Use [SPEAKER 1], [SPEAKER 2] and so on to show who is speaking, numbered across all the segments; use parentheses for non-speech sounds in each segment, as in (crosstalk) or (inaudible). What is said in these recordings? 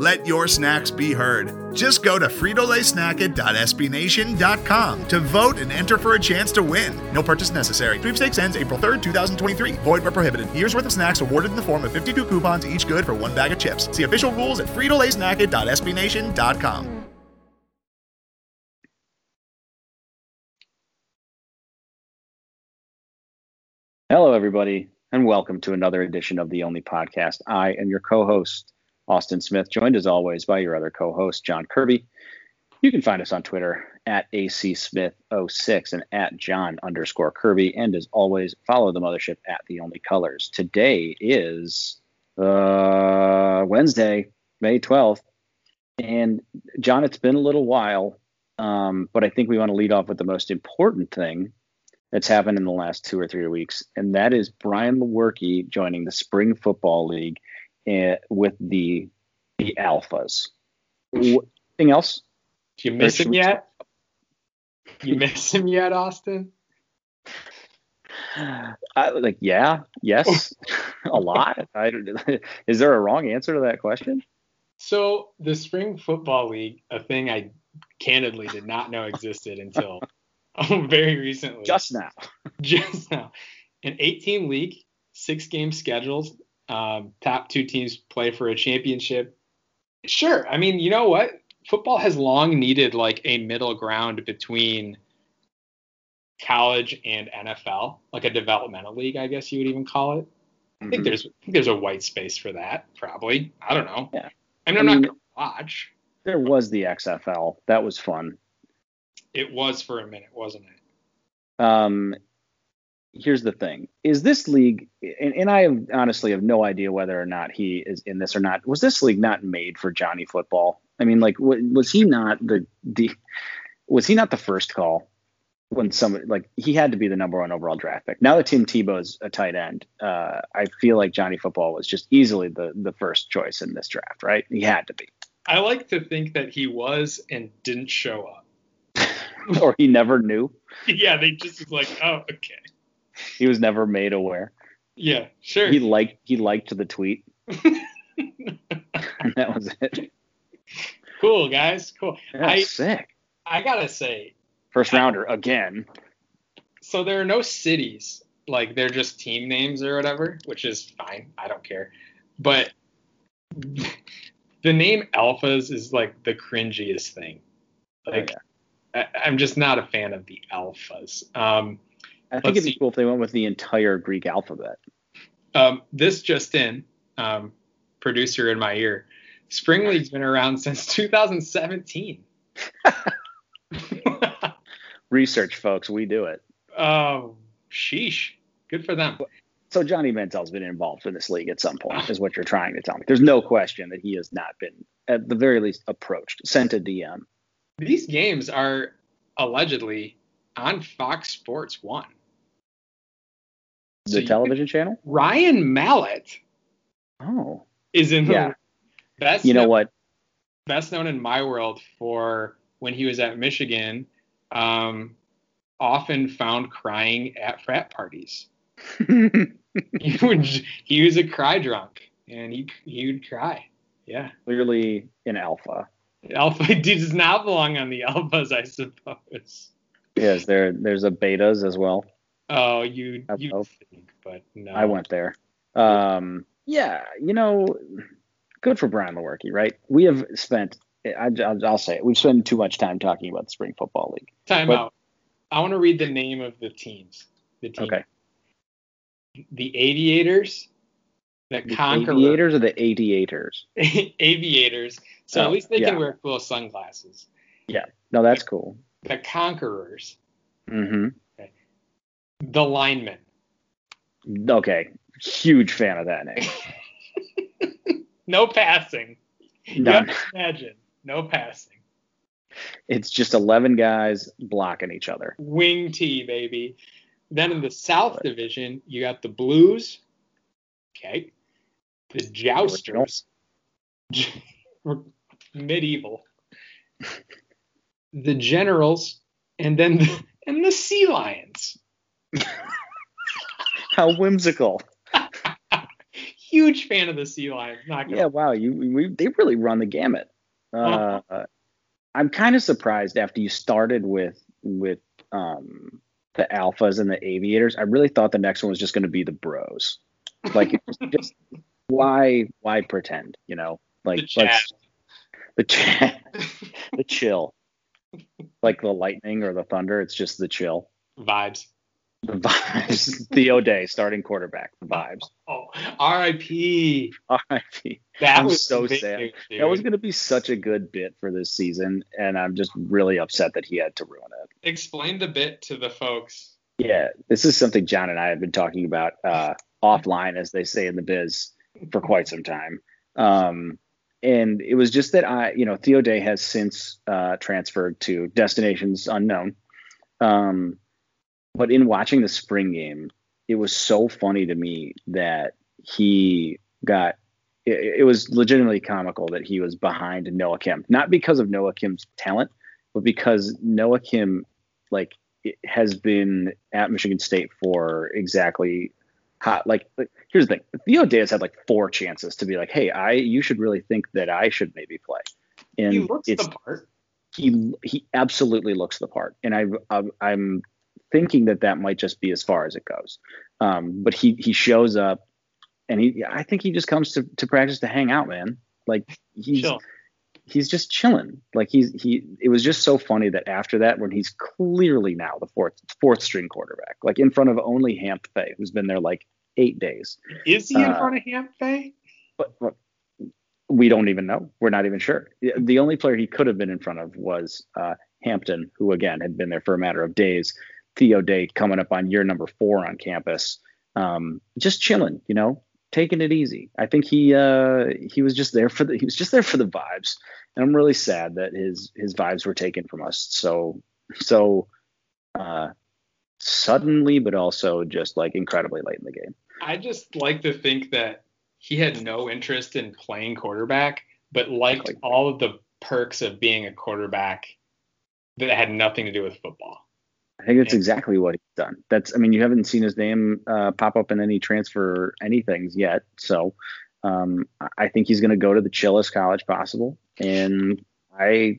[SPEAKER 1] Let your snacks be heard. Just go to fritolaysnacket.sbnation.com to vote and enter for a chance to win. No purchase necessary. Sweepstakes ends April 3rd, 2023. Void where prohibited. Year's worth of snacks awarded in the form of 52 coupons, each good for one bag of chips. See official rules at fritolaysnacket.sbnation.com.
[SPEAKER 2] Hello, everybody, and welcome to another edition of the Only Podcast. I am your co host, Austin Smith, joined as always by your other co host, John Kirby. You can find us on Twitter at ACSmith06 and at John underscore Kirby. And as always, follow the mothership at The Only Colors. Today is uh, Wednesday, May 12th. And John, it's been a little while, um, but I think we want to lead off with the most important thing that's happened in the last two or three weeks, and that is Brian Lewerke joining the Spring Football League with the the Alphas. Anything else?
[SPEAKER 3] Do you miss him yet? You miss him yet, Austin?
[SPEAKER 2] I, like, yeah, yes, (laughs) a lot. I, (laughs) is there a wrong answer to that question?
[SPEAKER 3] So the Spring Football League, a thing I candidly did not know existed until (laughs) very recently.
[SPEAKER 2] Just now.
[SPEAKER 3] Just now. An 18 league, six game schedules. Um, top two teams play for a championship. Sure. I mean, you know what? Football has long needed like a middle ground between college and NFL, like a developmental league, I guess you would even call it. I think mm-hmm. there's I think there's a white space for that, probably. I don't know. Yeah. I mean, I'm I mean, not gonna watch.
[SPEAKER 2] There was the XFL. That was fun.
[SPEAKER 3] It was for a minute, wasn't
[SPEAKER 2] it? Um, here's the thing: is this league, and, and I have, honestly have no idea whether or not he is in this or not. Was this league not made for Johnny Football? I mean, like, was he not the the was he not the first call when somebody like he had to be the number one overall draft pick? Now that Tim Tebow's a tight end, uh, I feel like Johnny Football was just easily the the first choice in this draft, right? He had to be.
[SPEAKER 3] I like to think that he was and didn't show up. (laughs)
[SPEAKER 2] or he never knew. (laughs)
[SPEAKER 3] Yeah, they just was like, oh, okay.
[SPEAKER 2] He was never made aware.
[SPEAKER 3] Yeah, sure.
[SPEAKER 2] He liked he liked the tweet. and (laughs) (laughs) that was it.
[SPEAKER 3] Cool, guys. Cool.
[SPEAKER 2] I, sick.
[SPEAKER 3] I gotta say,
[SPEAKER 2] first rounder I, again.
[SPEAKER 3] So there are no cities, like they're just team names or whatever, which is fine. I don't care. But (laughs) the name Alphas is like the cringiest thing. Like, oh, yeah. I, am just not a fan of the alphas. Um,
[SPEAKER 2] I think it'd be see. cool if they went with the entire Greek alphabet.
[SPEAKER 3] Um, this just in, um, producer in my ear. Spring League's been around since 2017. (laughs)
[SPEAKER 2] Research, folks, we do it.
[SPEAKER 3] Oh, sheesh. Good for them.
[SPEAKER 2] So Johnny Manziel's been involved in this league at some point, is what you're trying to tell me. There's no question that he has not been, at the very least, approached, sent a DM
[SPEAKER 3] these games are allegedly on Fox Sports One.
[SPEAKER 2] The so television channel?
[SPEAKER 3] Ryan Mallett.
[SPEAKER 2] Oh.
[SPEAKER 3] Is in the
[SPEAKER 2] yeah. best You know known, what?
[SPEAKER 3] Best known in my world for when he was at Michigan, um, often found crying at frat parties. (laughs) he, would, he was a cry drunk and he he would cry. Yeah.
[SPEAKER 2] Clearly an alpha.
[SPEAKER 3] Alpha (laughs) does not belong on the alphas, I suppose.
[SPEAKER 2] Yes, there there's a betas as well.
[SPEAKER 3] Oh, you you think, but no.
[SPEAKER 2] I went there. Um, yeah, you know, good for Brian Lewerke, right? We have spent. I, will say it. We've spent too much time talking about the spring football league.
[SPEAKER 3] Time but, out. I want to read the name of the teams. The team.
[SPEAKER 2] Okay.
[SPEAKER 3] The Aviators,
[SPEAKER 2] the, the Conquerors. Aviators or the Aviators? (laughs)
[SPEAKER 3] Aviators. So oh, at least they yeah. can wear cool sunglasses.
[SPEAKER 2] Yeah. No, that's
[SPEAKER 3] the,
[SPEAKER 2] cool.
[SPEAKER 3] The Conquerors.
[SPEAKER 2] Mm-hmm.
[SPEAKER 3] The lineman.
[SPEAKER 2] Okay. Huge fan of that name. (laughs)
[SPEAKER 3] no passing.
[SPEAKER 2] None.
[SPEAKER 3] Imagine no passing.
[SPEAKER 2] It's just 11 guys blocking each other.
[SPEAKER 3] Wing T, baby. Then in the South Division, you got the Blues. Okay. The Jousters. (laughs) Medieval. The Generals, and then the, and the Sea Lions. (laughs)
[SPEAKER 2] How whimsical. (laughs)
[SPEAKER 3] Huge fan of the Sea Lions. Not
[SPEAKER 2] Yeah, wow. You we, they really run the gamut. Uh,
[SPEAKER 3] Uh-huh.
[SPEAKER 2] I'm kind of surprised after you started with with um, the alphas and the aviators. I really thought the next one was just going to be the bros. Like, (laughs) just why why pretend? You know, like
[SPEAKER 3] The
[SPEAKER 2] let's- the chat, the chill, like the lightning or the thunder. It's just the chill.
[SPEAKER 3] vibes.
[SPEAKER 2] The vibes. (laughs) Theo Day starting quarterback. The vibes.
[SPEAKER 3] Oh, R.I.P.
[SPEAKER 2] R.I.P.
[SPEAKER 3] That
[SPEAKER 2] I'm
[SPEAKER 3] was
[SPEAKER 2] so
[SPEAKER 3] big
[SPEAKER 2] sad.
[SPEAKER 3] dude.
[SPEAKER 2] That was going to be such a good bit for this season, and I'm just really upset that he had to ruin it.
[SPEAKER 3] Explain the bit to the folks.
[SPEAKER 2] Yeah, this is something John and I have been talking about uh, offline, as they say in the biz, for quite some time. Um, and it was just that I, you know, Theo Day has since uh, transferred to destinations unknown. Um, but in watching the spring game, it was so funny to me that he got. It, it was legitimately comical that he was behind Noah Kim, not because of Noah Kim's talent, but because Noah Kim, like, has been at Michigan State for exactly hot. Like, like, here's the thing: Theo Day has had like four chances to be like, "Hey, I you should really think that I should maybe play." And
[SPEAKER 3] he looks
[SPEAKER 2] it's
[SPEAKER 3] the part.
[SPEAKER 2] he he absolutely looks the part, and I I'm, I'm thinking that that might just be as far as it goes. Um, but he he shows up, and he I think he just comes to to practice to hang out, man. Like he's
[SPEAKER 3] Chill.
[SPEAKER 2] he's just chilling. Like he's he. It was just so funny that after that, when he's clearly now the fourth fourth string quarterback, like in front of only Hamp Fay, who's been there like eight days.
[SPEAKER 3] Is he in
[SPEAKER 2] Uh,
[SPEAKER 3] front of Hamp Bay?
[SPEAKER 2] But, but we don't even know. We're not even sure. The- The only player he could have been in front of was uh, Hampton, who again had been there for a matter of days. Theo Day coming up on year number four on campus, um, just chilling, you know, taking it easy. I think he uh, he was just there for the he was just there for the vibes, and I'm really sad that his his vibes were taken from us so so uh, suddenly, but also just like incredibly late in the game.
[SPEAKER 3] I just like to think that he had no interest in playing quarterback, but liked
[SPEAKER 2] Like-
[SPEAKER 3] all of the perks of being a quarterback that had nothing to do with football.
[SPEAKER 2] I think that's exactly what he's done. That's, I mean, you haven't seen his name uh, pop up in any transfer anythings yet. So um, I- think he's going to go to the chillest college possible. And I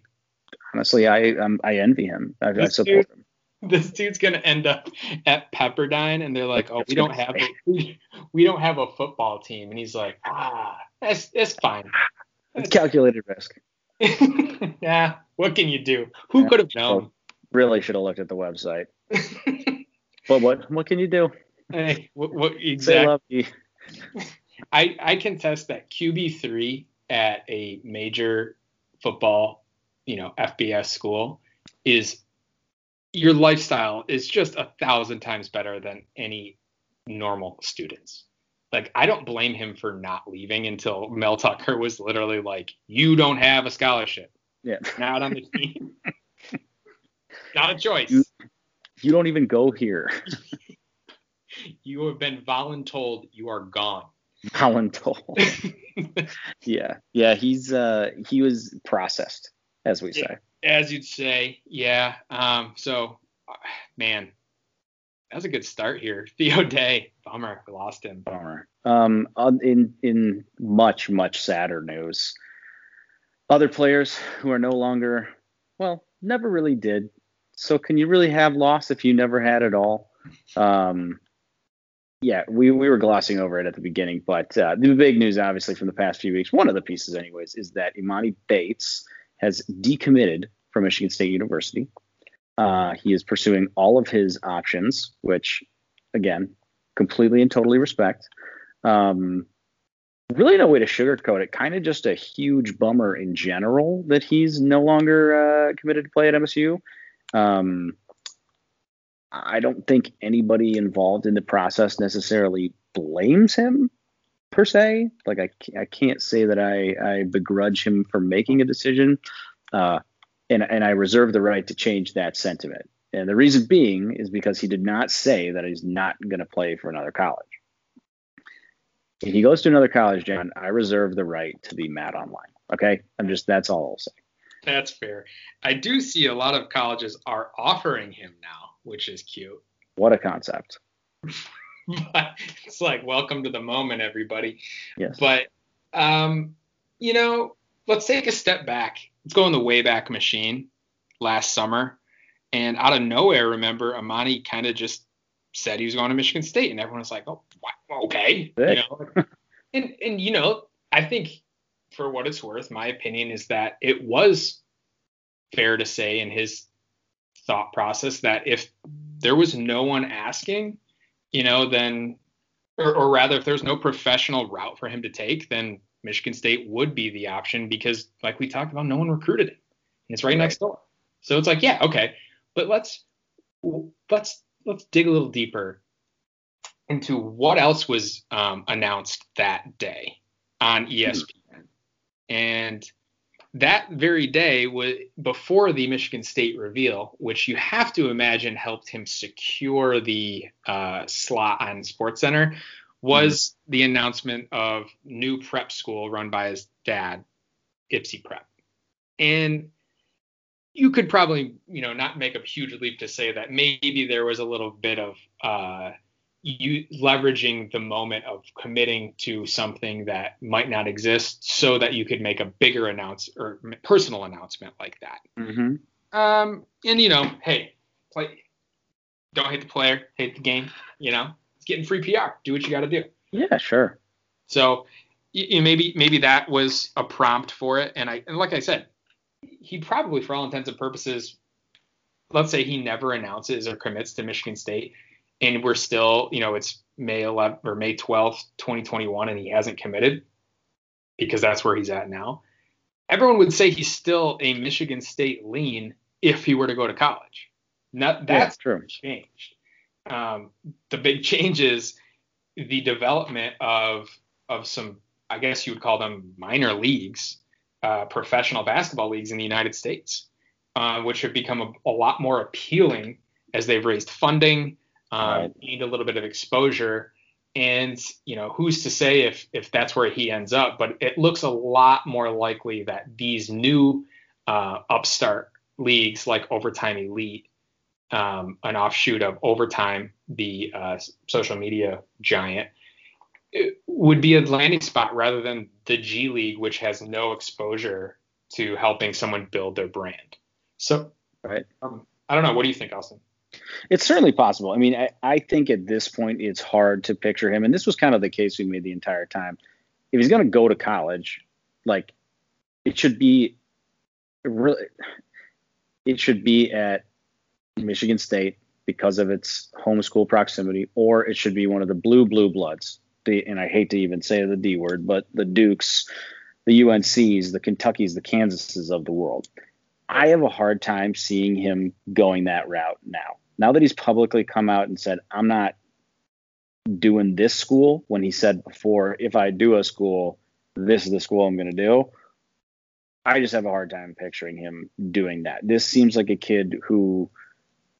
[SPEAKER 2] honestly, I um, I envy him. I, I support him.
[SPEAKER 3] This dude's gonna end up at Pepperdine, and they're like, "Oh, we don't have a, we, don't have a football team," and he's like, "Ah, that's that's fine."
[SPEAKER 2] It's calculated risk. (laughs)
[SPEAKER 3] yeah, what can you do? Who
[SPEAKER 2] Yeah.
[SPEAKER 3] could have known?
[SPEAKER 2] Really should have looked at the website. But what what can you do?
[SPEAKER 3] hey, what, what exactly? (laughs) I I contest that QB three at a major football, you know, FBS school is your lifestyle is just a thousand times better than any normal students. Like I don't blame him for not leaving until Mel Tucker was literally like, "You don't have a scholarship,
[SPEAKER 2] Yeah.
[SPEAKER 3] not on the team, (laughs) not a choice.
[SPEAKER 2] You- You don't even go here. (laughs)
[SPEAKER 3] You have been voluntold. You are gone."
[SPEAKER 2] Voluntold. (laughs) yeah. Yeah. He's uh he was processed, as we say.
[SPEAKER 3] as you'd say, yeah. Um, so, uh, man, that was a good start here. (laughs) Theo Day, bummer, we lost him.
[SPEAKER 2] Bummer. Um, in in much much sadder news, other players who are no longer, well, never really did. So can you really have loss if you never had it all? Um, yeah, we, we were glossing over it at the beginning, but uh, the big news, obviously, from the past few weeks, one of the pieces, anyways, is that Emoni Bates has decommitted from Michigan State University. Uh, he is pursuing all of his options, which, again, completely and totally respect. Um, really, no way to sugarcoat it. Kind of just a huge bummer in general that he's no longer uh, committed to play at MSU. Um, I don't think anybody involved in the process necessarily blames him per se. Like I, I can't say that I, I begrudge him for making a decision, uh, and and I reserve the right to change that sentiment. And the reason being is because he did not say that he's not going to play for another college. If he goes to another college, John, I reserve the right to be mad online. Okay, I'm just that's all I'll say.
[SPEAKER 3] That's fair. I do see a lot of colleges are offering him now, which is cute.
[SPEAKER 2] What a concept. (laughs)
[SPEAKER 3] it's like welcome to the moment, everybody.
[SPEAKER 2] Yes.
[SPEAKER 3] But um, you know, let's take a step back. Let's go in the Wayback Machine last summer, and out of nowhere, remember Emoni kind of just said he was going to Michigan State, and everyone was like, "Oh, okay," you know. and and you know, I think for what it's worth, my opinion is that it was fair to say in his thought process that if there was no one asking, you know, then, or, or rather, if there's no professional route for him to take, then Michigan State would be the option because, like we talked about, no one recruited him, and it's right, right. next door. So it's like, yeah, okay, but let's let's let's dig a little deeper into what else was um, announced that day on ESPN, hmm. And that very day was before the Michigan State reveal, which you have to imagine helped him secure the uh, slot on Sports Center, was mm-hmm. the announcement of new prep school run by his dad, Ypsi Prep. And you could probably, you know, not make a huge leap to say that maybe there was a little bit of uh, you leveraging the moment of committing to something that might not exist so that you could make a bigger announce or personal announcement like that.
[SPEAKER 2] Mm-hmm.
[SPEAKER 3] Um, and you know, hey, play, don't hate the player, hate the game. You know, it's getting free PR. Do what you got to do.
[SPEAKER 2] Yeah, sure.
[SPEAKER 3] So, you know, maybe maybe that was a prompt for it. And I and like I said, he probably, for all intents and purposes, let's say he never announces or commits to Michigan State and we're still, you know, it's May 11 or May 12th, 2021, and he hasn't committed because that's where he's at now. Everyone would say he's still a Michigan State lean if he were to go to college. Not, that's
[SPEAKER 2] yeah, true.
[SPEAKER 3] changed. Um, the big (laughs) change is the development of of some, I guess you would call them minor leagues, uh, professional basketball leagues in the United States, uh, which have become a, a lot more appealing as they've raised funding um, right. need a little bit of exposure. And you know, who's to say if if that's where he ends up? But it looks a lot more likely that these new uh, upstart leagues like Overtime Elite, um, an offshoot of Overtime, the uh, social media giant, would be a landing spot rather than the G League, which has no exposure to helping someone build their brand. So,
[SPEAKER 2] right.
[SPEAKER 3] Um, I don't know. What do you think, Austin?
[SPEAKER 2] It's certainly possible. I mean, I, I think at this point it's hard to picture him, and this was kind of the case we made the entire time. If he's going to go to college, like it should be really, it should be at Michigan State because of its homeschool proximity, or it should be one of the blue blue bloods. The, and I hate to even say the D word, but the Dukes, the UNCs, the Kentuckys, the Kansases of the world. I have a hard time seeing him going that route now now that he's publicly come out and said, I'm not doing this school, when he said before, if I do a school, this is the school I'm going to do. I just have a hard time picturing him doing that. This seems like a kid who,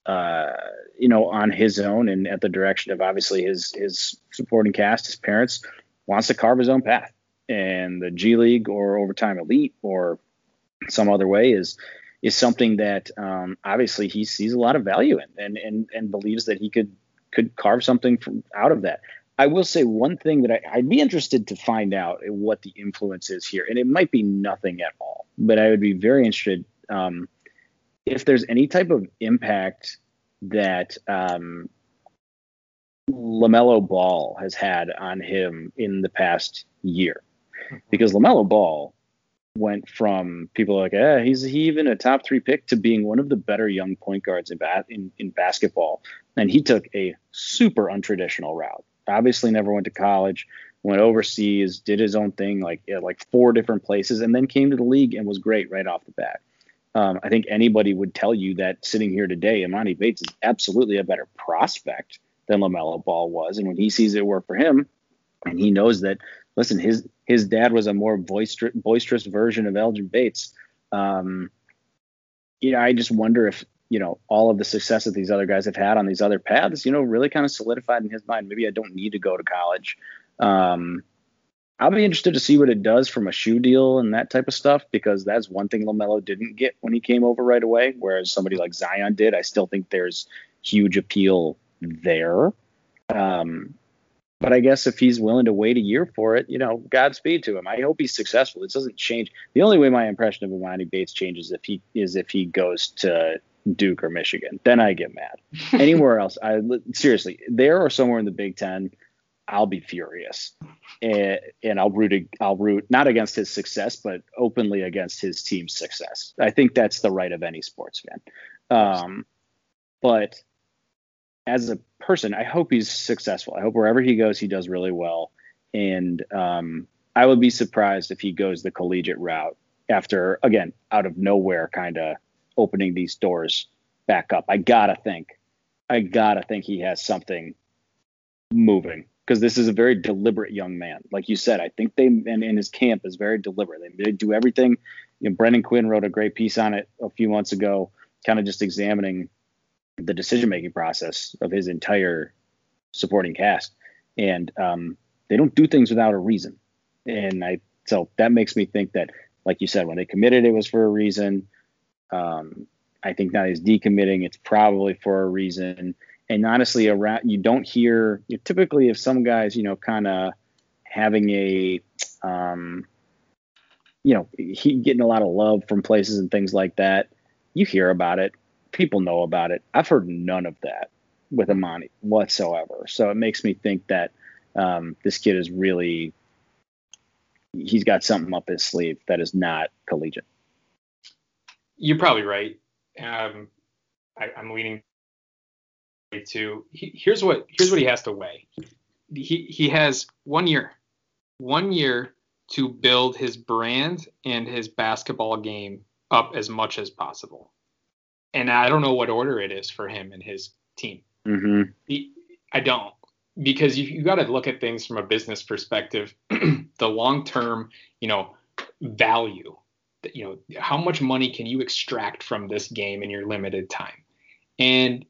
[SPEAKER 2] uh, you know, on his own and at the direction of obviously his his supporting cast, his parents, wants to carve his own path. And the G League or Overtime Elite or some other way is is something that um, obviously he sees a lot of value in and, and, and believes that he could could carve something from out of that. I will say one thing that I, would be interested to find out what the influence is here, and it might be nothing at all, but I would be very interested um, if there's any type of impact that um, LaMelo Ball has had on him in the past year, mm-hmm. because LaMelo Ball went from people like, eh, he's he even a top three pick to being one of the better young point guards in, ba- in, in basketball. And he took a super untraditional route. Obviously, never went to college, went overseas, did his own thing, like like four different places, and then came to the league and was great right off the bat. Um, I think anybody would tell you that sitting here today, Emoni Bates is absolutely a better prospect than LaMelo Ball was. And when he sees it work for him, and he knows that listen, his his dad was a more boisterous, boisterous version of Elgin Bates. Um, you know, I just wonder if you know all of the success that these other guys have had on these other paths, you know, really kind of solidified in his mind. Maybe I don't need to go to college. Um, I'll be interested to see what it does from a shoe deal and that type of stuff because that's one thing LaMelo didn't get when he came over right away, whereas somebody like Zion did. I still think there's huge appeal there. Um, but I guess if he's willing to wait a year for it, you know, Godspeed to him. I hope he's successful. It doesn't change. The only way my impression of Emoni Bates changes if he is if he goes to Duke or Michigan. Then I get mad. (laughs) Anywhere else, I seriously, there or somewhere in the Big Ten, I'll be furious, and, and I'll root. I'll root not against his success, but openly against his team's success. I think that's the right of any sports fan. Um, but as a person, I hope he's successful. I hope wherever he goes, he does really well. And um, I would be surprised if he goes the collegiate route after, again, out of nowhere, kind of opening these doors back up. I gotta think, I gotta think he has something moving because this is a very deliberate young man. Like you said, I think they and in his camp is very deliberate. They, they do everything. You know, Brendan Quinn wrote a great piece on it a few months ago, kind of just examining the decision making process of his entire supporting cast, and um, they don't do things without a reason. And I so that makes me think that, like you said, when they committed, it was for a reason. Um, I think now he's decommitting. It's probably for a reason. And honestly, around you don't hear you know, typically if some guys, you know, kind of having a, um, you know, he getting a lot of love from places and things like that. You hear about it people know about it. I've heard none of that with Emoni whatsoever. So it makes me think that um, this kid is really he's got something up his sleeve that is not collegiate.
[SPEAKER 3] You're probably right. Um, I, am leaning to he, here's what here's what he has to weigh. He he has one year, one year to build his brand and his basketball game up as much as possible and I don't know what order it is for him and his team.
[SPEAKER 2] Mm-hmm.
[SPEAKER 3] He, I don't because you, you got to look at things from a business perspective, (clears throat) the long term, you know, value. You know, how much money can you extract from this game in your limited time? And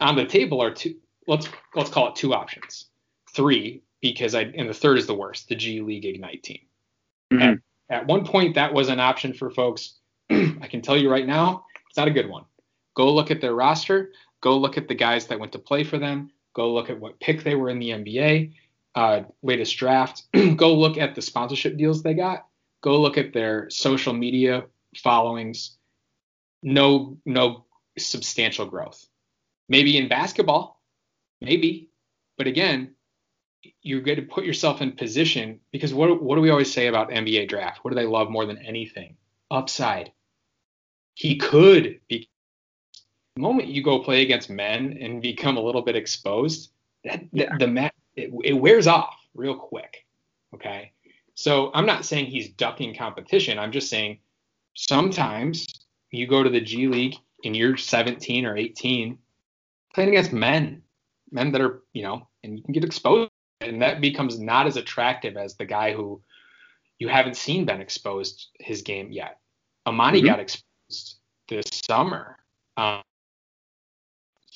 [SPEAKER 3] on the table are two. Let's let's call it two options, three because I and the third is the worst, the G League Ignite team. Mm-hmm. At, at one point, that was an option for folks. (clears throat) I can tell you right now, it's not a good one. Go look at their roster. Go look at the guys that went to play for them. Go look at what pick they were in the NBA, uh, latest draft. (clears throat) go look at the sponsorship deals they got. Go look at their social media followings. No, no substantial growth. Maybe in basketball, maybe, but again, you're going to put yourself in position because what what do we always say about NBA draft? What do they love more than anything? Upside he could be. The moment you go play against men and become a little bit exposed, that, the, mat it, it wears off real quick. Okay, so I'm not saying he's ducking competition. I'm just saying sometimes you go to the G League and you're 17 or 18 playing against men, men that are, you know, and you can get exposed. And that becomes not as attractive as the guy who you haven't seen been exposed his game yet. Emoni mm-hmm. got exposed this summer. Um,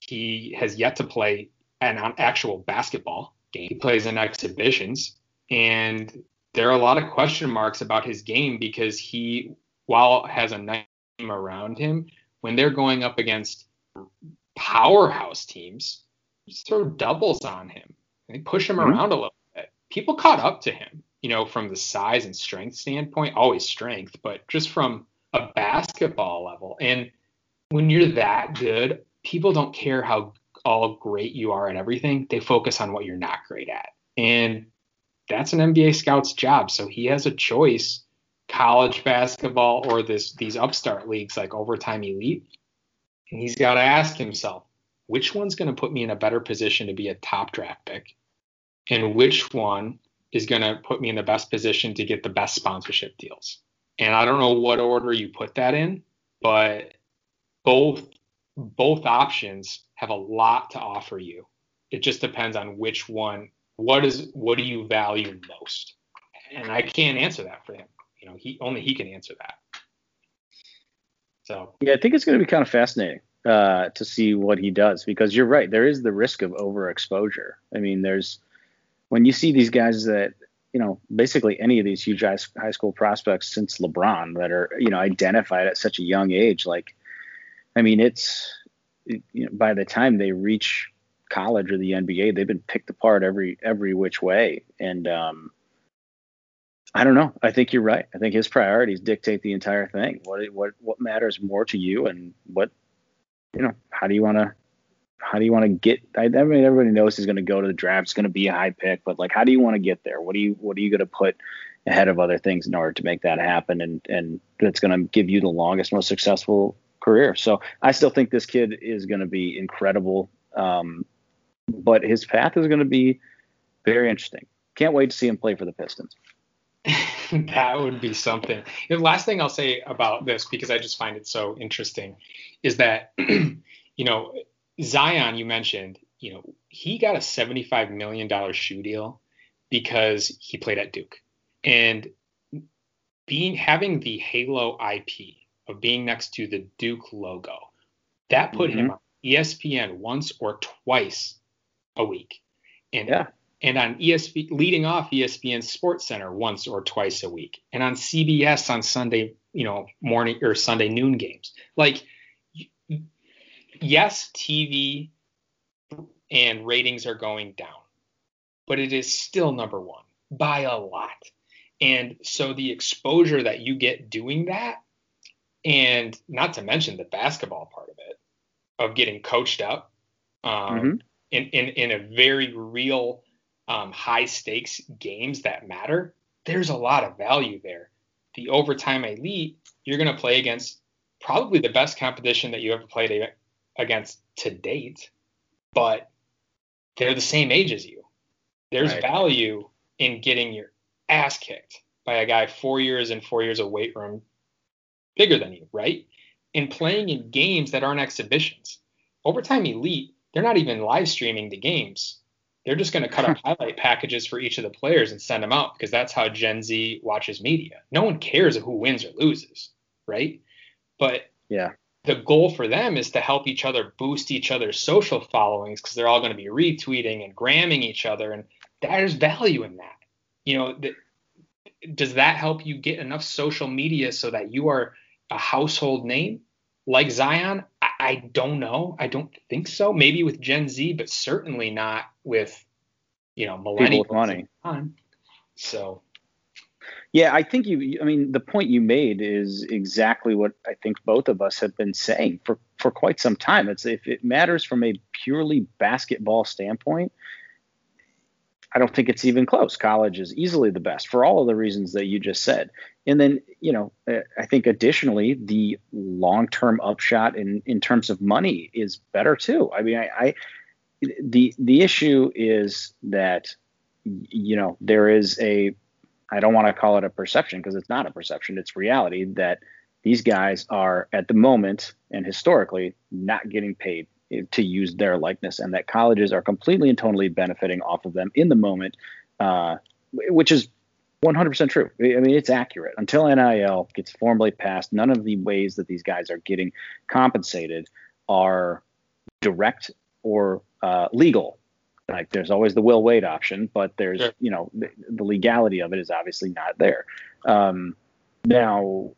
[SPEAKER 3] he has yet to play an actual basketball game. He plays in exhibitions, and there are a lot of question marks about his game because he, while has a nice team around him, when they're going up against powerhouse teams, just throw doubles on him. They push him mm-hmm. around a little bit. People caught up to him, you know, from the size and strength standpoint, always strength, but just from a basketball level. And when you're that good, people don't care how all great you are at everything. They focus on what you're not great at. And that's an NBA scout's job. So he has a choice college basketball or this these upstart leagues like overtime elite. And he's got to ask himself, which one's going to put me in a better position to be a top draft pick? And which one is going to put me in the best position to get the best sponsorship deals? And I don't know what order you put that in, but both both options have a lot to offer you. It just depends on which one what is what do you value most? And I can't answer that for him. You know, he only he can answer that. So
[SPEAKER 2] yeah, I think it's going to be kind of fascinating uh, to see what he does because you're right. There is the risk of overexposure. I mean, there's when you see these guys that you know basically any of these huge high, school prospects since LeBron that are you know identified at such a young age. Like, I mean, it's you know, by the time they reach college or the NBA, they've been picked apart every every which way, and um, I don't know. I think you're right. I think his priorities dictate the entire thing. What what what matters more to you, and what you know? How do you want to? How do you want to get? I, I, mean, everybody knows he's going to go to the draft. It's going to be a high pick, but like, how do you want to get there? What do you What are you going to put ahead of other things in order to make that happen? And and that's going to give you the longest, most successful career. So I still think this kid is going to be incredible. Um, but his path is going to be very interesting. Can't wait to see him play for the Pistons. (laughs)
[SPEAKER 3] that would be something. The last thing I'll say about this, because I just find it so interesting, is that, (clears throat) you know, Zion, you mentioned, you know, he got a $75 million shoe deal because he played at Duke. And being having the Halo IP of being next to the Duke logo, that put mm-hmm. him on ESPN once or twice a week. And yeah and on ESP leading off ESPN Sports Center once or twice a week, and on CBS on Sunday, you know, morning or Sunday noon games. Like, yes, TV and ratings are going down, but it is still number one by a lot. And so the exposure that you get doing that, and not to mention the basketball part of it, of getting coached up um, mm-hmm. in, in, in a very real um, high stakes games that matter, there's a lot of value there. The overtime elite, you're going to play against probably the best competition that you ever played against to date, but they're the same age as you. There's right. value in getting your ass kicked by a guy four years and four years of weight room bigger than you, right? In playing in games that aren't exhibitions. Overtime Elite, they're not even live streaming the games. They're just going to cut up (laughs) highlight packages for each of the players and send them out because that's how Gen Z watches media. No one cares who wins or loses, right? But
[SPEAKER 2] yeah,
[SPEAKER 3] the goal for them is to help each other boost each other's social followings because they're all going to be retweeting and gramming each other, and there's value in that. You know, the, does that help you get enough social media so that you are a household name like Zion? I, I don't know. I don't think so. Maybe with Gen Z, but certainly not with you know millennials. money. So.
[SPEAKER 2] Yeah, I think you. I mean, the point you made is exactly what I think both of us have been saying for for quite some time. It's if it matters from a purely basketball standpoint, I don't think it's even close. College is easily the best for all of the reasons that you just said. And then, you know, uh, I think additionally, the long-term upshot in in terms of money is better too. I mean, I, I the the issue is that you know there is a I don't want to call it a perception because it's not a perception, it's reality that these guys are at the moment and historically not getting paid to use their likeness, and that colleges are completely and totally benefiting off of them in the moment, uh, which is 100% true. I mean, it's accurate. Until NIL gets formally passed, none of the ways that these guys are getting compensated are direct or uh, legal. Like there's always the Will wait option, but there's sure. you know the, the, legality of it is obviously not there. Um, now,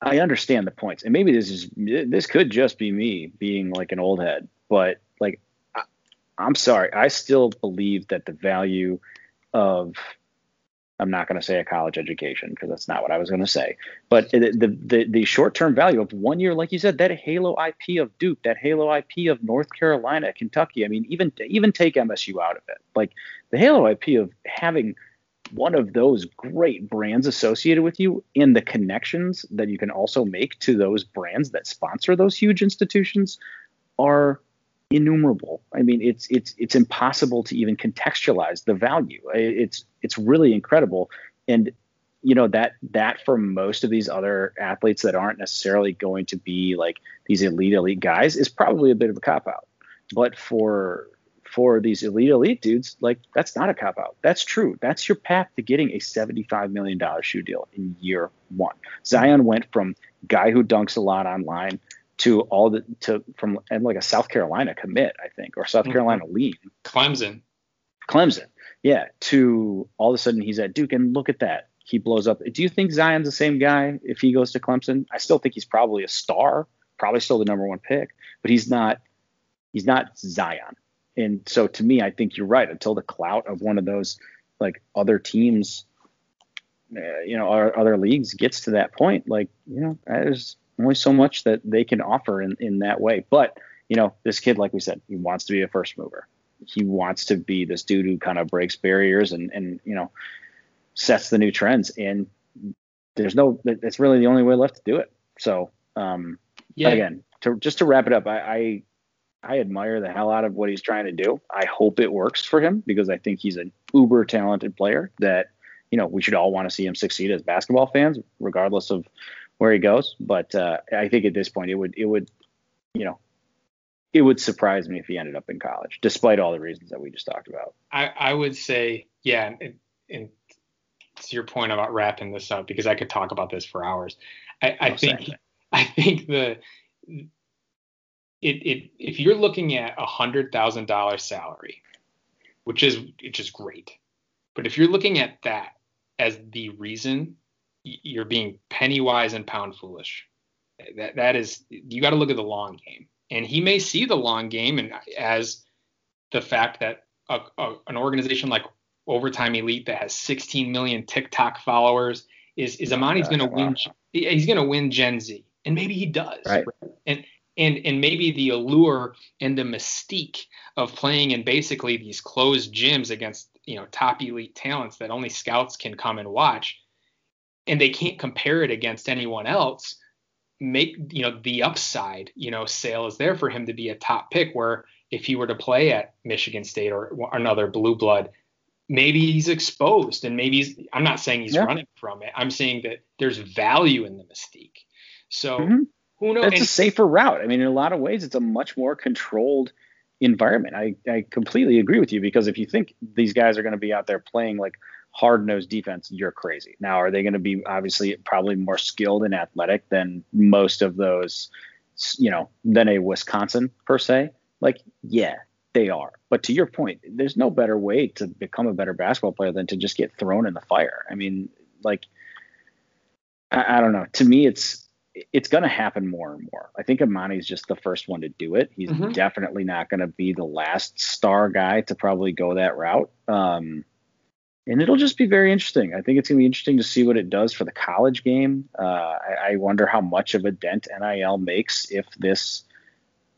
[SPEAKER 2] I understand the points, and maybe this is this could just be me being like an old head, but like I, I'm sorry, I still believe that the value of I'm not going to say a college education because that's not what I was going to say. But the the the, short term value of one year, like you said, that Halo IP of Duke, that Halo IP of North Carolina, Kentucky. I mean, even even take MSU out of it. Like the Halo IP of having one of those great brands associated with you and the connections that you can also make to those brands that sponsor those huge institutions are innumerable. I mean, it's it's it's impossible to even contextualize the value. It's it's really incredible, and you know that that for most of these other athletes that aren't necessarily going to be like these elite elite guys is probably a bit of a cop out. But for for these elite elite dudes, like that's not a cop out. That's true. That's your path to getting a $75 million shoe deal in year one. Zion went from guy who dunks a lot online to all the to from and like a South Carolina commit, I think, or South mm-hmm. Carolina lean.
[SPEAKER 3] Clemson.
[SPEAKER 2] Clemson. Yeah. To all of a sudden he's at Duke and look at that. He blows up. Do you think Zion's the same guy if he goes to Clemson? I still think he's probably a star, probably still the number one pick, but he's not he's not Zion. And so to me, I think you're right. Until the clout of one of those like other teams, uh, you know, our other leagues gets to that point, like you know, there's only so much that they can offer in in that way. But you know, this kid, like we said, he wants to be a first mover. He wants to be this dude who kind of breaks barriers and and you know sets the new trends. And there's no, it's really the only way left to do it. So um, yeah. again, to just to wrap it up, I, I I admire the hell out of what he's trying to do. I hope it works for him because I think he's an uber talented player that, you know, we should all want to see him succeed as basketball fans, regardless of where he goes. But uh, I think at this point, it would, it would, you know, it would surprise me if he ended up in college, despite all the reasons that we just talked about.
[SPEAKER 3] I, I would say, yeah, and, and to your point about wrapping this up, because I could talk about this for hours. I, I think, I think the it, it if you're looking at a hundred thousand dollar salary, which is which is great, but if you're looking at that as the reason, you're being penny wise and pound foolish. That that is you got to look at the long game, and he may see the long game and as the fact that a, a, an organization like Overtime Elite that has 16 million TikTok followers is is Emoni's going to win. He's going to win Gen Z, and maybe he does.
[SPEAKER 2] Right.
[SPEAKER 3] And and and maybe the allure and the mystique of playing in basically these closed gyms against you know top elite talents that only scouts can come and watch and they can't compare it against anyone else make you know the upside you know sale is there for him to be a top pick where if he were to play at Michigan State or another blue blood maybe he's exposed and maybe he's I'm not saying he's yeah. running from it I'm saying that there's value in the mystique so mm-hmm.
[SPEAKER 2] Who knows? It's a safer route. I mean, in a lot of ways, it's a much more controlled environment. I, I completely agree with you because if you think these guys are going to be out there playing like hard nosed defense, you're crazy. Now, are they going to be obviously probably more skilled and athletic than most of those, you know, than a Wisconsin per se? Like, yeah, they are. But to your point, there's no better way to become a better basketball player than to just get thrown in the fire. I mean, like, I, I don't know. To me, it's it's going to happen more and more. I think Emoni's just the first one to do it. He's mm-hmm. definitely not going to be the last star guy to probably go that route. Um, and it'll just be very interesting. I think it's going to be interesting to see what it does for the college game. Uh, I, I, wonder how much of a dent NIL makes if this,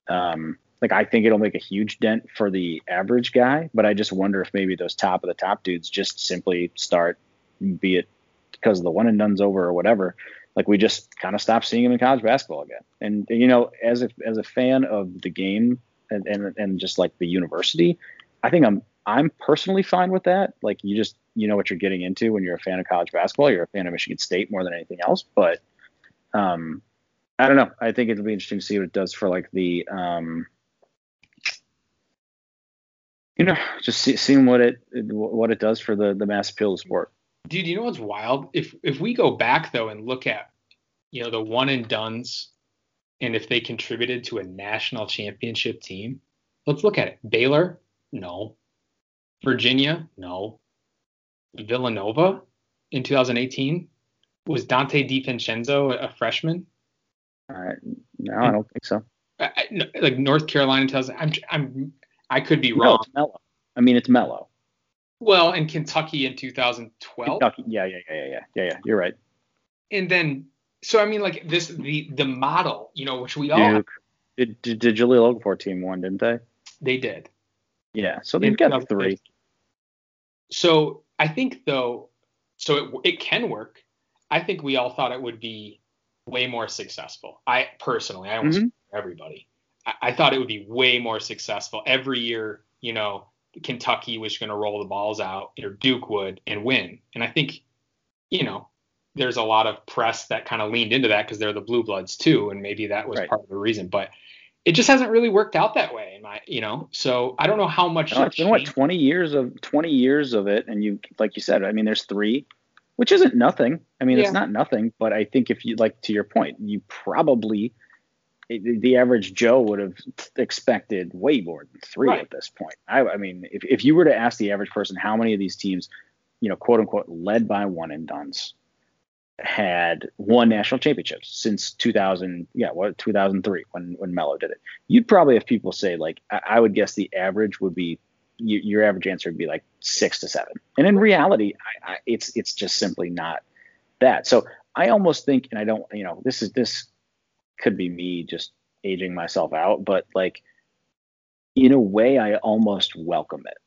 [SPEAKER 2] um, like, I think it'll make a huge dent for the average guy, but I just wonder if maybe those top of the top dudes just simply start, be it because the one and done's over or whatever, like we just kind of stopped seeing him in college basketball again. And you know, as a as a fan of the game and and, and just like the university, I think I'm I'm personally fine with that. Like you just you know what you're getting into when you're a fan of college basketball. You're a fan of Michigan State more than anything else. But um, I don't know. I think it'll be interesting to see what it does for like the um, you know, just see, seeing what it what it does for the the mass appeal of sport.
[SPEAKER 3] Dude, you know what's wild? If if we go back though and look at, you know, the one and duns, and if they contributed to a national championship team, let's look at it. Baylor, no. Virginia, no. Villanova in 2018 was Donte DiVincenzo a, freshman?
[SPEAKER 2] Uh, no, I don't think so.
[SPEAKER 3] I, I, like North Carolina tells I'm I'm I could be wrong.
[SPEAKER 2] No, mellow. I mean, it's mellow.
[SPEAKER 3] Well, in Kentucky in 2012.
[SPEAKER 2] Kentucky, yeah, yeah, yeah, yeah, yeah, yeah. You're right.
[SPEAKER 3] And then, so I mean, like this, the the model, you know, which we all Duke.
[SPEAKER 2] Did, did, did Jahlil Okafor team one, didn't they?
[SPEAKER 3] They did.
[SPEAKER 2] Yeah, so they've got three.
[SPEAKER 3] So I think though, so it it can work. I think we all thought it would be way more successful. I personally, I don't mm-hmm. everybody. I, I thought it would be way more successful every year. You know, Kentucky was going to roll the balls out, or Duke would, and win. And I think, you know, there's a lot of press that kind of leaned into that because they're the blue bloods too, and maybe that was right. part of the reason. But it just hasn't really worked out that way in my you know so i don't know how much
[SPEAKER 2] no, it's been what 20 years of 20 years of it and you like you said i mean there's three which isn't nothing i mean yeah. it's not nothing but i think if you like to your point you probably the average joe would have expected way more than three right. at this point I, I mean if, if you were to ask the average person how many of these teams you know quote unquote led by one and duns had won national championships since 2000 yeah what 2003 when when Melo did it. You'd probably have people say like I, I would guess the average would be you, your average answer would be like six to seven. And in reality I, I, it's it's just simply not that. So I almost think and I don't you know this is this could be me just aging myself out but like in a way I almost welcome it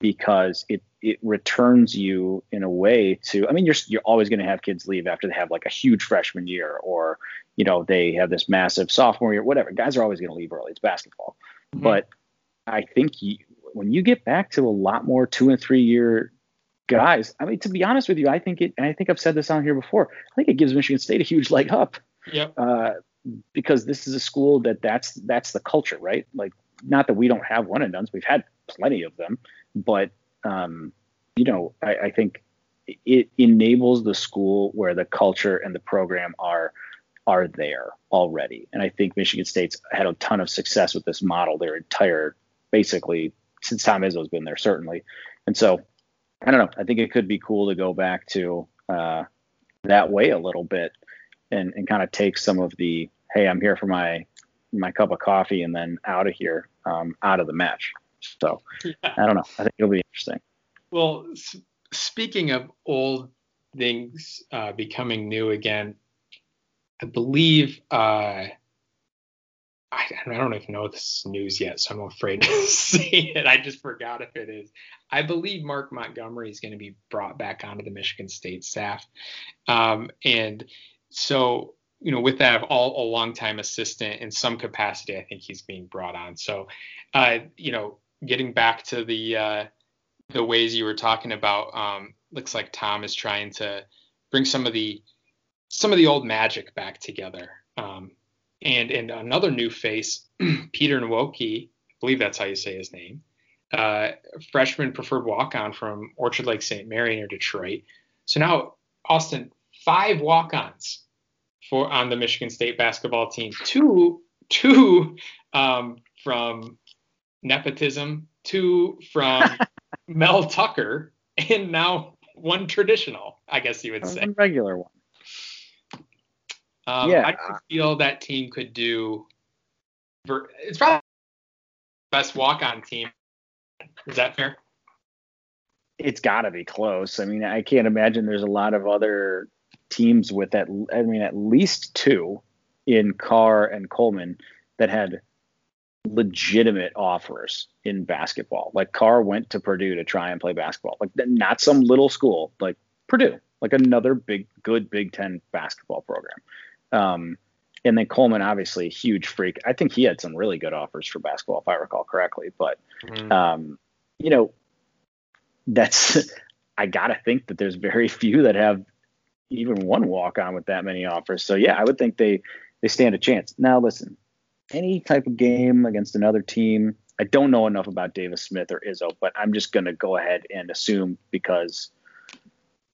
[SPEAKER 2] because it it returns you in a way to I mean you're you're always going to have kids leave after they have like a huge freshman year or you know they have this massive sophomore year whatever. Guys are always going to leave early. It's basketball. Mm-hmm. but I think you, when you get back to a lot more 2 and 3 year guys I mean to be honest with you I think it and I think I've said this on here before I think it gives Michigan State a huge leg up.
[SPEAKER 3] Yep.
[SPEAKER 2] Uh, because this is a school that that's that's the culture right? Like not that we don't have one and dones we've had plenty of them but um, you know, I, I think it enables the school where the culture and the program are are there already. And I think Michigan State's had a ton of success with this model their entire, basically, since Tom Izzo's been there, certainly. And so, I don't know. I think it could be cool to go back to uh, that way a little bit and, and kind of take some of the, hey, I'm here for my my cup of coffee and then out of here, um, out of the match. So. I don't know. I think it'll be interesting.
[SPEAKER 3] Well, s- speaking of old things uh, becoming new again, I believe uh, I, I, don't even know if this is news yet, so I'm afraid to (laughs) say it. I just forgot if it is. I believe Mark Montgomery is going to be brought back onto the Michigan State staff, um, and so you know, with that, all a longtime assistant in some capacity, I think he's being brought on. So, uh, you know, getting back to the uh, the ways you were talking about, um, looks like Tom is trying to bring some of the some of the old magic back together. Um, and and another new face, (clears throat) Peter Nwoke, I believe that's how you say his name, uh, freshman preferred walk on from Orchard Lake St. Mary near Detroit. So now Austin, five walk-ons for on the Michigan State basketball team. Two two um, from nepotism, two from (laughs) Mel Tucker, and now one traditional, I guess you would say.
[SPEAKER 2] One regular one.
[SPEAKER 3] Um, yeah. I feel that team could do. It's probably the best walk-on team. Is that fair?
[SPEAKER 2] It's got to be close. I mean, I can't imagine there's a lot of other teams with that. I mean, at least two in Carr and Coleman that had legitimate offers in basketball. Like Carr went to Purdue to try and play basketball. Like not some little school, like Purdue, like another big, good Big Ten basketball program. Um, and then Coleman, obviously, huge freak. I think he had some really good offers for basketball, if I recall correctly. But, mm-hmm. um, you know, that's (laughs) I gotta think that there's very few that have even one walk on with that many offers. So yeah, I would think they they stand a chance. Now listen, any type of game against another team. I don't know enough about Davis Smith or Izzo, but I'm just going to go ahead and assume because,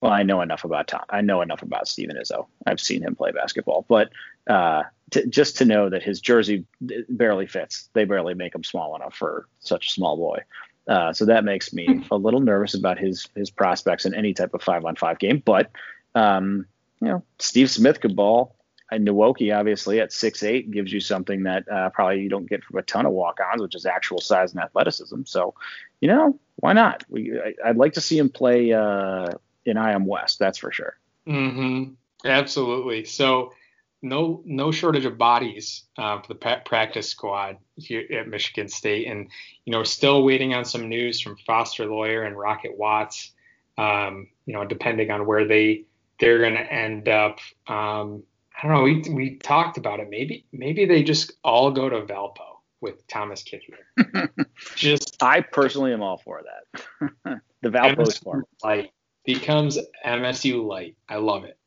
[SPEAKER 2] well, I know enough about Tom. I know enough about Steven Izzo. I've seen him play basketball, but uh, to, just to know that his jersey barely fits, they barely make him small enough for such a small boy. Uh, so that makes me a little nervous about his his prospects in any type of five on five game. But um, you know, Steve Smith could ball and Nwoke obviously at six eight gives you something that uh, probably you don't get from a ton of walk-ons, which is actual size and athleticism. So, you know, why not? We I, would like to see him play uh, in IM West, that's for sure.
[SPEAKER 3] Mm-hmm. Absolutely. So, no no shortage of bodies uh, for the practice squad here at Michigan State, and you know, still waiting on some news from Foster Loyer and Rocket Watts. Um, you know, depending on where they they're going to end up. Um, I don't know. We we talked about it. Maybe maybe they just all go to Valpo with Thomas Kithier. (laughs)
[SPEAKER 2] just I personally am all for that. (laughs) the Valpo
[SPEAKER 3] form light becomes MSU light. I love it.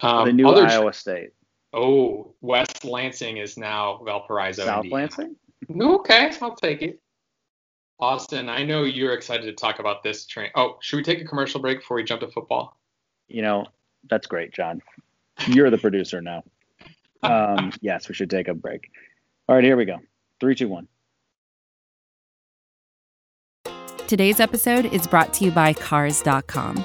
[SPEAKER 2] Um, the new Iowa State.
[SPEAKER 3] Oh, West Lansing is now Valparaiso.
[SPEAKER 2] South
[SPEAKER 3] Indiana.
[SPEAKER 2] Lansing.
[SPEAKER 3] Okay, I'll take it. Austin, I know you're excited to talk about this train. Oh, should we take a commercial break before we jump to football?
[SPEAKER 2] You know, that's great, John. You're the producer now. Um, (laughs) yes, we should take a break. All right, here we go. Three, two, one.
[SPEAKER 4] Today's episode is brought to you by Cars.com.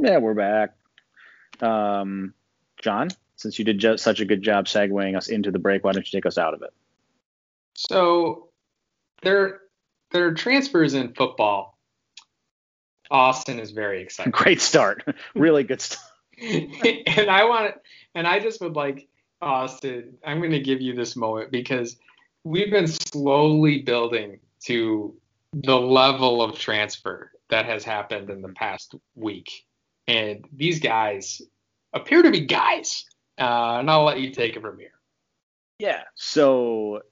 [SPEAKER 2] Yeah, we're back. Um, John, since you did ju- such a good job segueing us into the break, why don't you take us out of it?
[SPEAKER 3] So there there are transfers in football. Austin is very excited. (laughs)
[SPEAKER 2] Great start. (laughs) really good start. (laughs)
[SPEAKER 3] and I want and I just would like Austin, I'm going to give you this moment because we've been slowly building to the level of transfer that has happened in the past week. And these guys appear to be guys. Uh, and I'll let you take it from here.
[SPEAKER 2] Yeah. So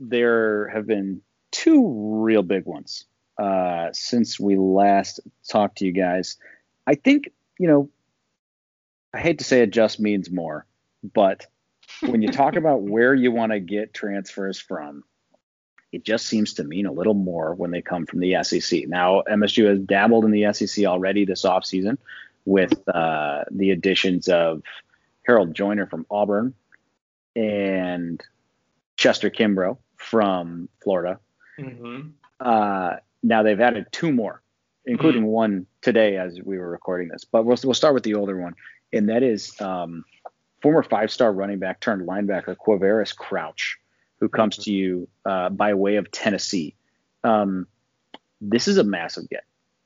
[SPEAKER 2] there have been two real big ones uh, since we last talked to you guys. I think, you know, I hate to say it just means more, but when you talk (laughs) about where you want to get transfers from, it just seems to mean a little more when they come from the SEC. Now, MSU has dabbled in the SEC already this offseason with uh, the additions of Harold Joiner from Auburn and Chester Kimbrough from Florida.
[SPEAKER 3] Mm-hmm.
[SPEAKER 2] Uh, now they've added two more, including mm-hmm. one today as we were recording this. But we'll, we'll start with the older one, and that is um, former five-star running back turned linebacker Quavaris Crouch, who comes mm-hmm. to you uh, by way of Tennessee. Um, this is a massive get.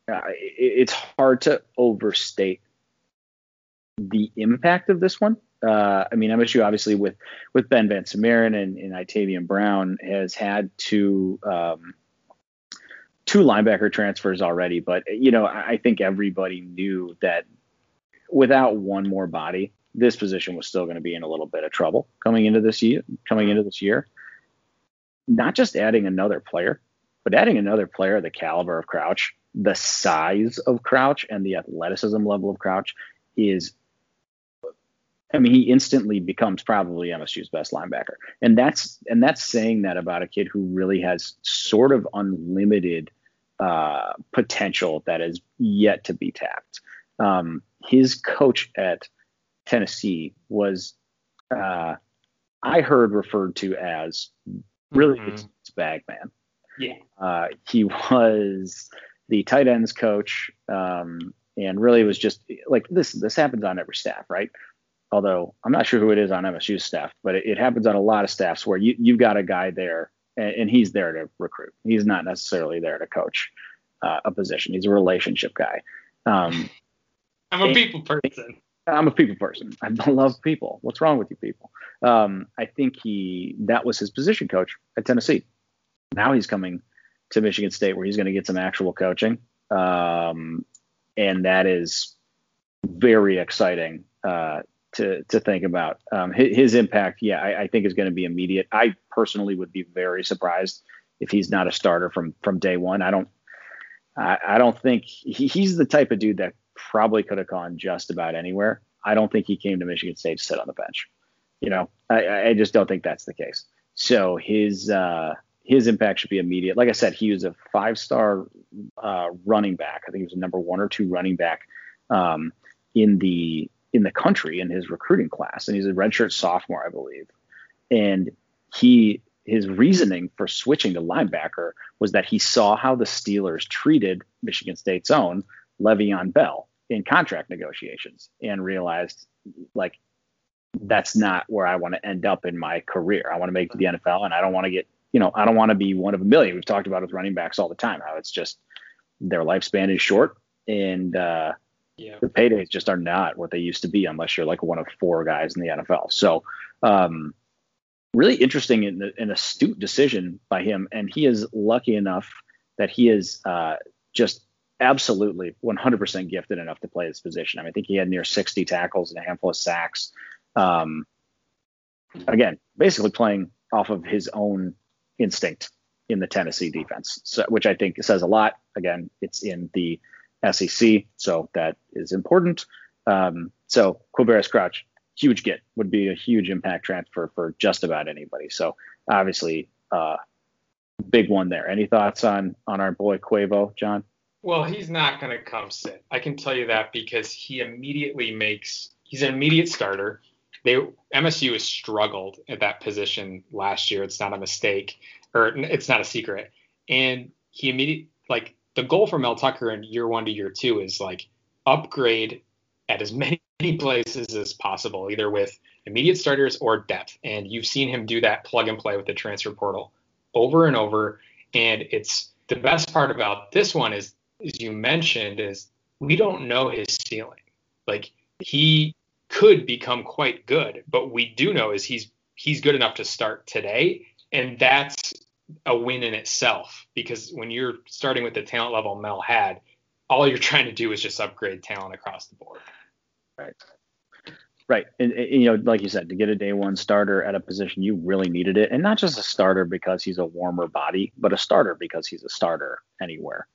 [SPEAKER 2] It, it's hard to overstate the impact of this one. Uh, I mean, MSU obviously with with Ben VanSumeren and, and Itavian Brown has had two um, two linebacker transfers already, but you know I think everybody knew that without one more body, this position was still going to be in a little bit of trouble coming into this year. Coming into this year, not just adding another player, but adding another player of the caliber of Crouch, the size of Crouch, and the athleticism level of Crouch is I mean, he instantly becomes probably MSU's best linebacker, and that's and that's saying that about a kid who really has sort of unlimited uh, potential that is yet to be tapped. Um, his coach at Tennessee was, uh, I heard referred to as really mm-hmm. it's Bagman.
[SPEAKER 3] Yeah.
[SPEAKER 2] Uh, he was the tight ends coach, um, and really was just like this. This happens on every staff, right? although I'm not sure who it is on MSU's staff, but it, it happens on a lot of staffs where you, you've got a guy there and, and, he's there to recruit. He's not necessarily there to coach uh, a position. He's a relationship guy. Um,
[SPEAKER 3] I'm a people person.
[SPEAKER 2] I'm a people person. I love people. What's wrong with you people? Um, I think he that was his position coach at Tennessee. Now he's coming to Michigan State where he's going to get some actual coaching, um, and that is very exciting uh, to to think about. Um, his, his, impact, yeah, I, I think is going to be immediate. I personally would be very surprised if he's not a starter from from day one. I don't I, I don't think he, he's the type of dude that probably could have gone just about anywhere. I don't think he came to Michigan State to sit on the bench. You know, I, I just don't think that's the case. So his uh, his impact should be immediate. Like I said, he was a five star uh, running back. I think he was a number one or two running back um, in the in the country in his recruiting class, and he's a redshirt sophomore, I believe. And he his reasoning for switching to linebacker was that he saw how the Steelers treated Michigan State's own Le'Veon Bell in contract negotiations, and realized like that's not where I want to end up in my career. I want to make the NFL, and I don't want to get you know I don't want to be one of a million. We've talked about with running backs all the time how it's just their lifespan is short, and uh, yeah. the paydays just are not what they used to be unless you're like one of four guys in the NFL. So, um, really interesting and an astute decision by him. And he is lucky enough that he is uh, just absolutely 100% gifted enough to play this position. I, mean, I think he had near 60 tackles and a handful of sacks. Um, again, basically playing off of his own instinct in the Tennessee defense, so, which I think says a lot. Again, it's in the SEC, so that is important. Um, so Quavaris Crouch, huge get, would be a huge impact transfer for just about anybody. So obviously, uh, big one there. Any thoughts on on our boy Quavo, John?
[SPEAKER 3] Well, he's not going to come sit. I can tell you that because he immediately makes he's an immediate starter. They MSU has struggled at that position last year. It's not a mistake or it's not a secret. And he immediately like the goal for Mel Tucker in year one to year two is like upgrade at as (laughs) many places as possible, either with immediate starters or depth. And you've seen him do that plug and play with the transfer portal over and over. And it's the best part about this one is, as you mentioned, is we don't know his ceiling. Like he could become quite good, but we do know is he's he's good enough to start today, and that's a win in itself because when you're starting with the talent level Mel had, all you're trying to do is just upgrade talent across the board.
[SPEAKER 2] Right. Right. And, and, you know, like you said, to get a day one starter at a position, you really needed it. And not just a starter because he's a warmer body, but a starter because he's a starter anywhere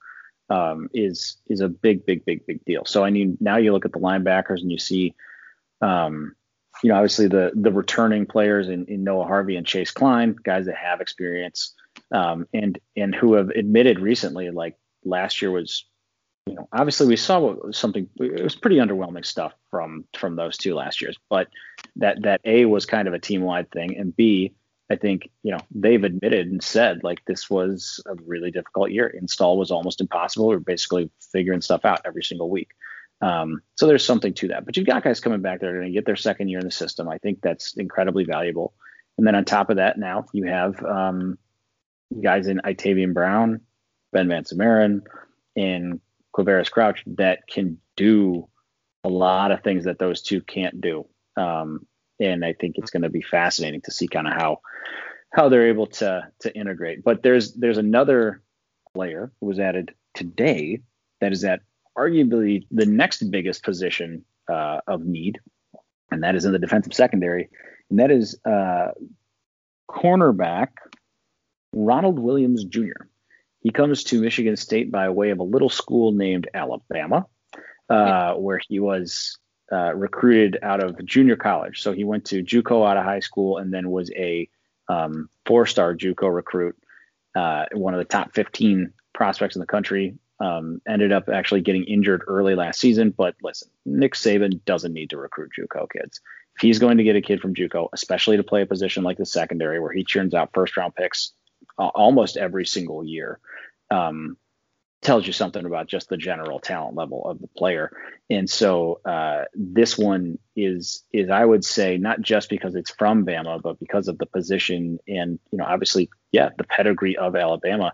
[SPEAKER 2] um, is is a big, big, big, big deal. So I mean, now you look at the linebackers and you see, um, you know, obviously the the returning players in, in Noah Harvey and Chase Kline, guys that have experience um, and and who have admitted recently, like last year was you know, obviously we saw something. It was pretty underwhelming stuff from from those two last years. But that that A was kind of a team wide thing, and B, I think you know they've admitted and said like this was a really difficult year. Install was almost impossible. We are basically figuring stuff out every single week. Um, so there's something to that. But you've got guys coming back that are going to get their second year in the system. I think that's incredibly valuable. And then on top of that, now you have um, guys in Itavian Brown, Ben VanSumeren, and Quavaris Crouch that can do a lot of things that those two can't do. Um, and I think it's going to be fascinating to see kind of how how they're able to to integrate. But there's there's another player who was added today that is at arguably the next biggest position uh, of need, and that is in the defensive secondary, and that is uh, cornerback Ronald Williams Jr. He comes to Michigan State by way of a little school named Alabama, uh, where he was uh, recruited out of junior college. So he went to JUCO out of high school and then was a um, four-star JUCO recruit, uh, one of the top 15 prospects in the country. Um, ended up actually getting injured early last season, but listen, Nick Saban doesn't need to recruit JUCO kids. If he's going to get a kid from JUCO, especially to play a position like the secondary where he churns out first-round picks uh, almost every single year. Um, tells you something about just the general talent level of the player. And so uh, this one is is I would say not just because it's from Bama, but because of the position and you know obviously yeah the pedigree of Alabama.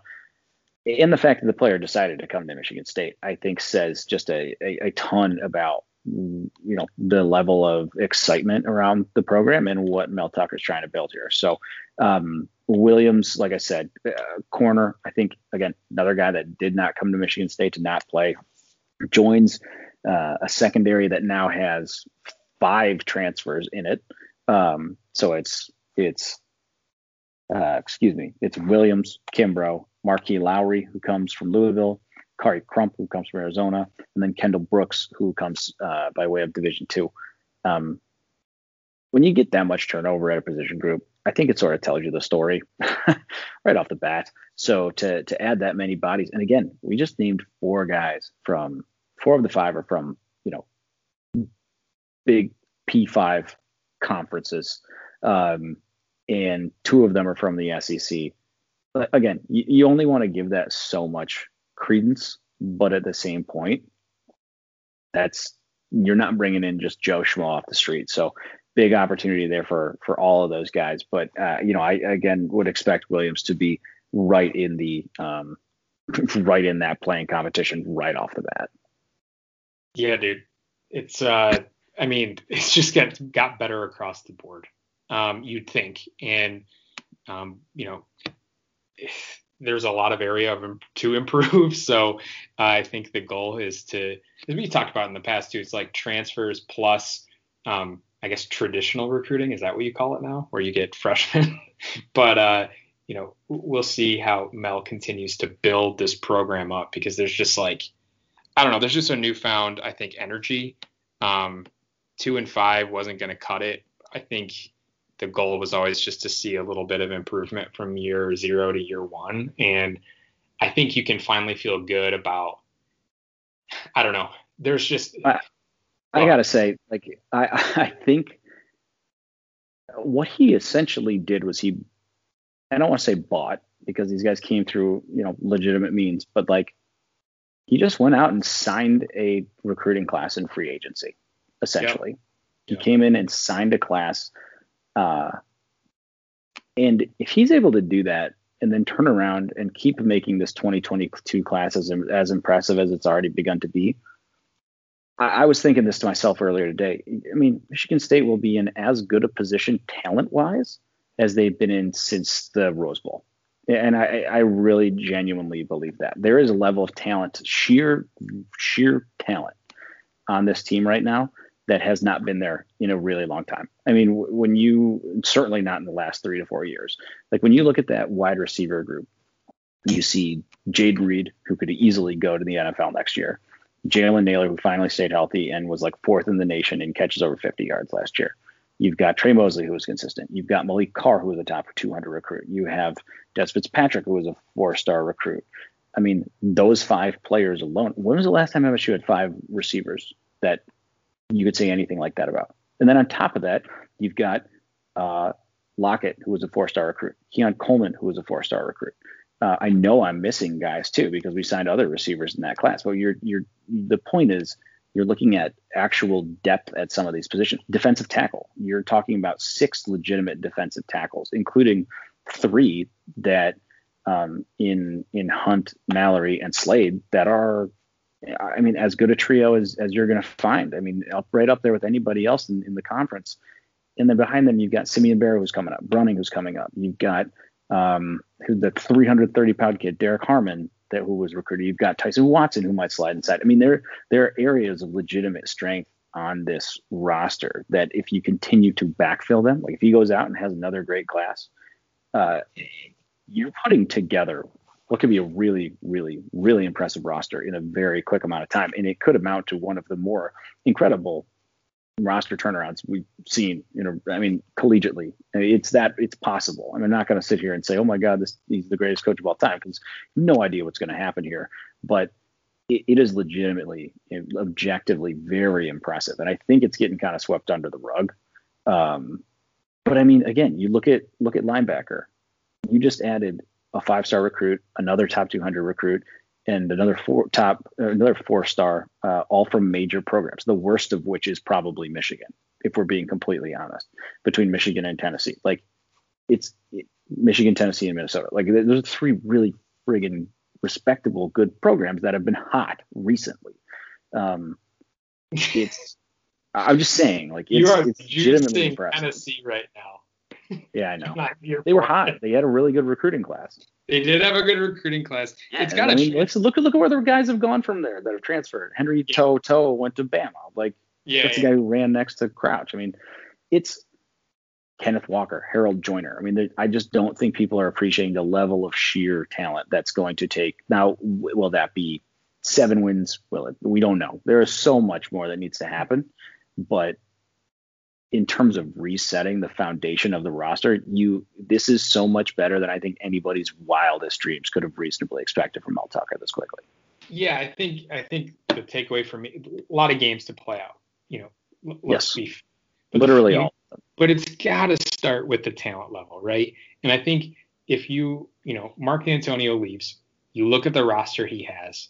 [SPEAKER 2] And the fact that the player decided to come to Michigan State, I think, says just a, a, a ton about you know the level of excitement around the program and what Mel Tucker is trying to build here. So um, Williams, like I said, uh, corner. I think again another guy that did not come to Michigan State to not play joins uh, a secondary that now has five transfers in it. Um, so it's it's uh, excuse me, it's Williams, Kimbrough, Marqui Lowery, who comes from Louisville, Khary Crump, who comes from Arizona, and then Kendall Brooks, who comes uh, by way of Division Two. Um, when you get that much turnover at a position group, I think it sort of tells you the story (laughs) right off the bat. So to to add that many bodies, and again, we just named four guys from four of the five are from you know big P5 conferences, um, and two of them are from the SEC. Again, you, you only want to give that so much credence, but at the same point, that's you're not bringing in just Joe Schmo off the street. So big opportunity there for for all of those guys. But uh, you know, I again would expect Williams to be right in the um, (laughs) right in that playing competition right off the bat.
[SPEAKER 3] Yeah, dude. It's uh I mean, (laughs) it's just got got better across the board. Um, you'd think. And um, you know, there's a lot of area of, to improve. (laughs) So uh, I think the goal is to, as we talked about in the past too, it's like transfers plus, um, I guess traditional recruiting. Is that what you call it now, where you get freshmen? (laughs) but uh, you know, we'll see how Mel continues to build this program up because there's just like, I don't know, there's just a newfound, I think, energy. Um, two and five wasn't going to cut it. I think the goal was always just to see a little bit of improvement from year zero to year one. And I think you can finally feel good about, I don't know, there's just.
[SPEAKER 2] I, I got to say, like, I, (laughs) I think what he essentially did was he, I don't want to say bought because these guys came through, you know, legitimate means, but like, he just went out and signed a recruiting class in free agency, essentially. Yep. He yep. came in and signed a class uh, and if he's able to do that and then turn around and keep making this 2022 class as, as impressive as it's already begun to be, I, I was thinking this to myself earlier today. I mean, Michigan State will be in as good a position talent wise as they've been in since the Rose Bowl. And I, I really genuinely believe that there is a level of talent, sheer, sheer talent on this team right now that has not been there in a really long time. I mean, when you certainly not in the last three to four years. Like when you look at that wide receiver group, you see Jayden Reed, who could easily go to the NFL next year. Jalen Nailor, who finally stayed healthy and was like fourth in the nation in catches over 50 yards last year. You've got Tre Mosley, who was consistent. You've got Malik Carr, who was a top 200 recruit. You have Des Fitzpatrick, who was a four-star recruit. I mean, those five players alone. When was the last time MSU had five receivers that you could say anything like that about. And then on top of that, you've got uh, Lockett, who was a four-star recruit, Keon Coleman, who was a four-star recruit. Uh, I know I'm missing guys too because we signed other receivers in that class. But you're you're the point is you're looking at actual depth at some of these positions. Defensive tackle, you're talking about six legitimate defensive tackles, including three that um, in in Hunt, Mallory, and Slade that are I mean, as good a trio as, as you're going to find. I mean, up right up there with anybody else in, in the conference. And then behind them, you've got Simeon Barrow who's coming up, Browning who's coming up. You've got um, the 330 pound kid, Derrick Harmon, that who was recruited. You've got Tyson Watson who might slide inside. I mean, there there are areas of legitimate strength on this roster that if you continue to backfill them, like if he goes out and has another great class, uh, you're putting together what could be a really, really, really impressive roster in a very quick amount of time. And it could amount to one of the more incredible roster turnarounds we've seen, you know, I mean, collegiately. It's that it's possible. I am not going to sit here and say, oh my God, this he's the greatest coach of all time because no idea what's going to happen here. But it, it is legitimately, objectively very impressive. And I think it's getting kind of swept under the rug. Um, but I mean, again, you look at look at linebacker. You just added a five star recruit, another top 200 recruit, and another four top another four star, uh, all from major programs. The worst of which is probably Michigan, if we're being completely honest, between Michigan and Tennessee. Like it's it, Michigan, Tennessee, and Minnesota. Like those are three really friggin' respectable, good programs that have been hot recently. Um, it's (laughs) I'm just saying, like it's,
[SPEAKER 3] you are
[SPEAKER 2] it's legitimately
[SPEAKER 3] impressive. Tennessee right now.
[SPEAKER 2] Yeah, I know. (laughs) they were hot. They had a really good recruiting class.
[SPEAKER 3] They did have a good recruiting class. Yeah, it's got
[SPEAKER 2] I mean, let's look look at where the guys have gone from there that have transferred. Henry yeah. To'o went to Bama. Like yeah, that's yeah. the guy who ran next to Crouch. I mean, it's Kenneth Walker, Harold Joiner. I mean, I just don't think people are appreciating the level of sheer talent that's going to take. Now, will that be seven wins? Will it? We don't know. There is so much more that needs to happen, but in terms of resetting the foundation of the roster, you this is so much better than I think anybody's wildest dreams could have reasonably expected from Mel Tucker this quickly.
[SPEAKER 3] Yeah, I think I think the takeaway for me, a lot of games to play out. You know,
[SPEAKER 2] yes, be, literally all.
[SPEAKER 3] But it's got to start with the talent level, right? And I think if you, you know, Mark Dantonio leaves, you look at the roster he has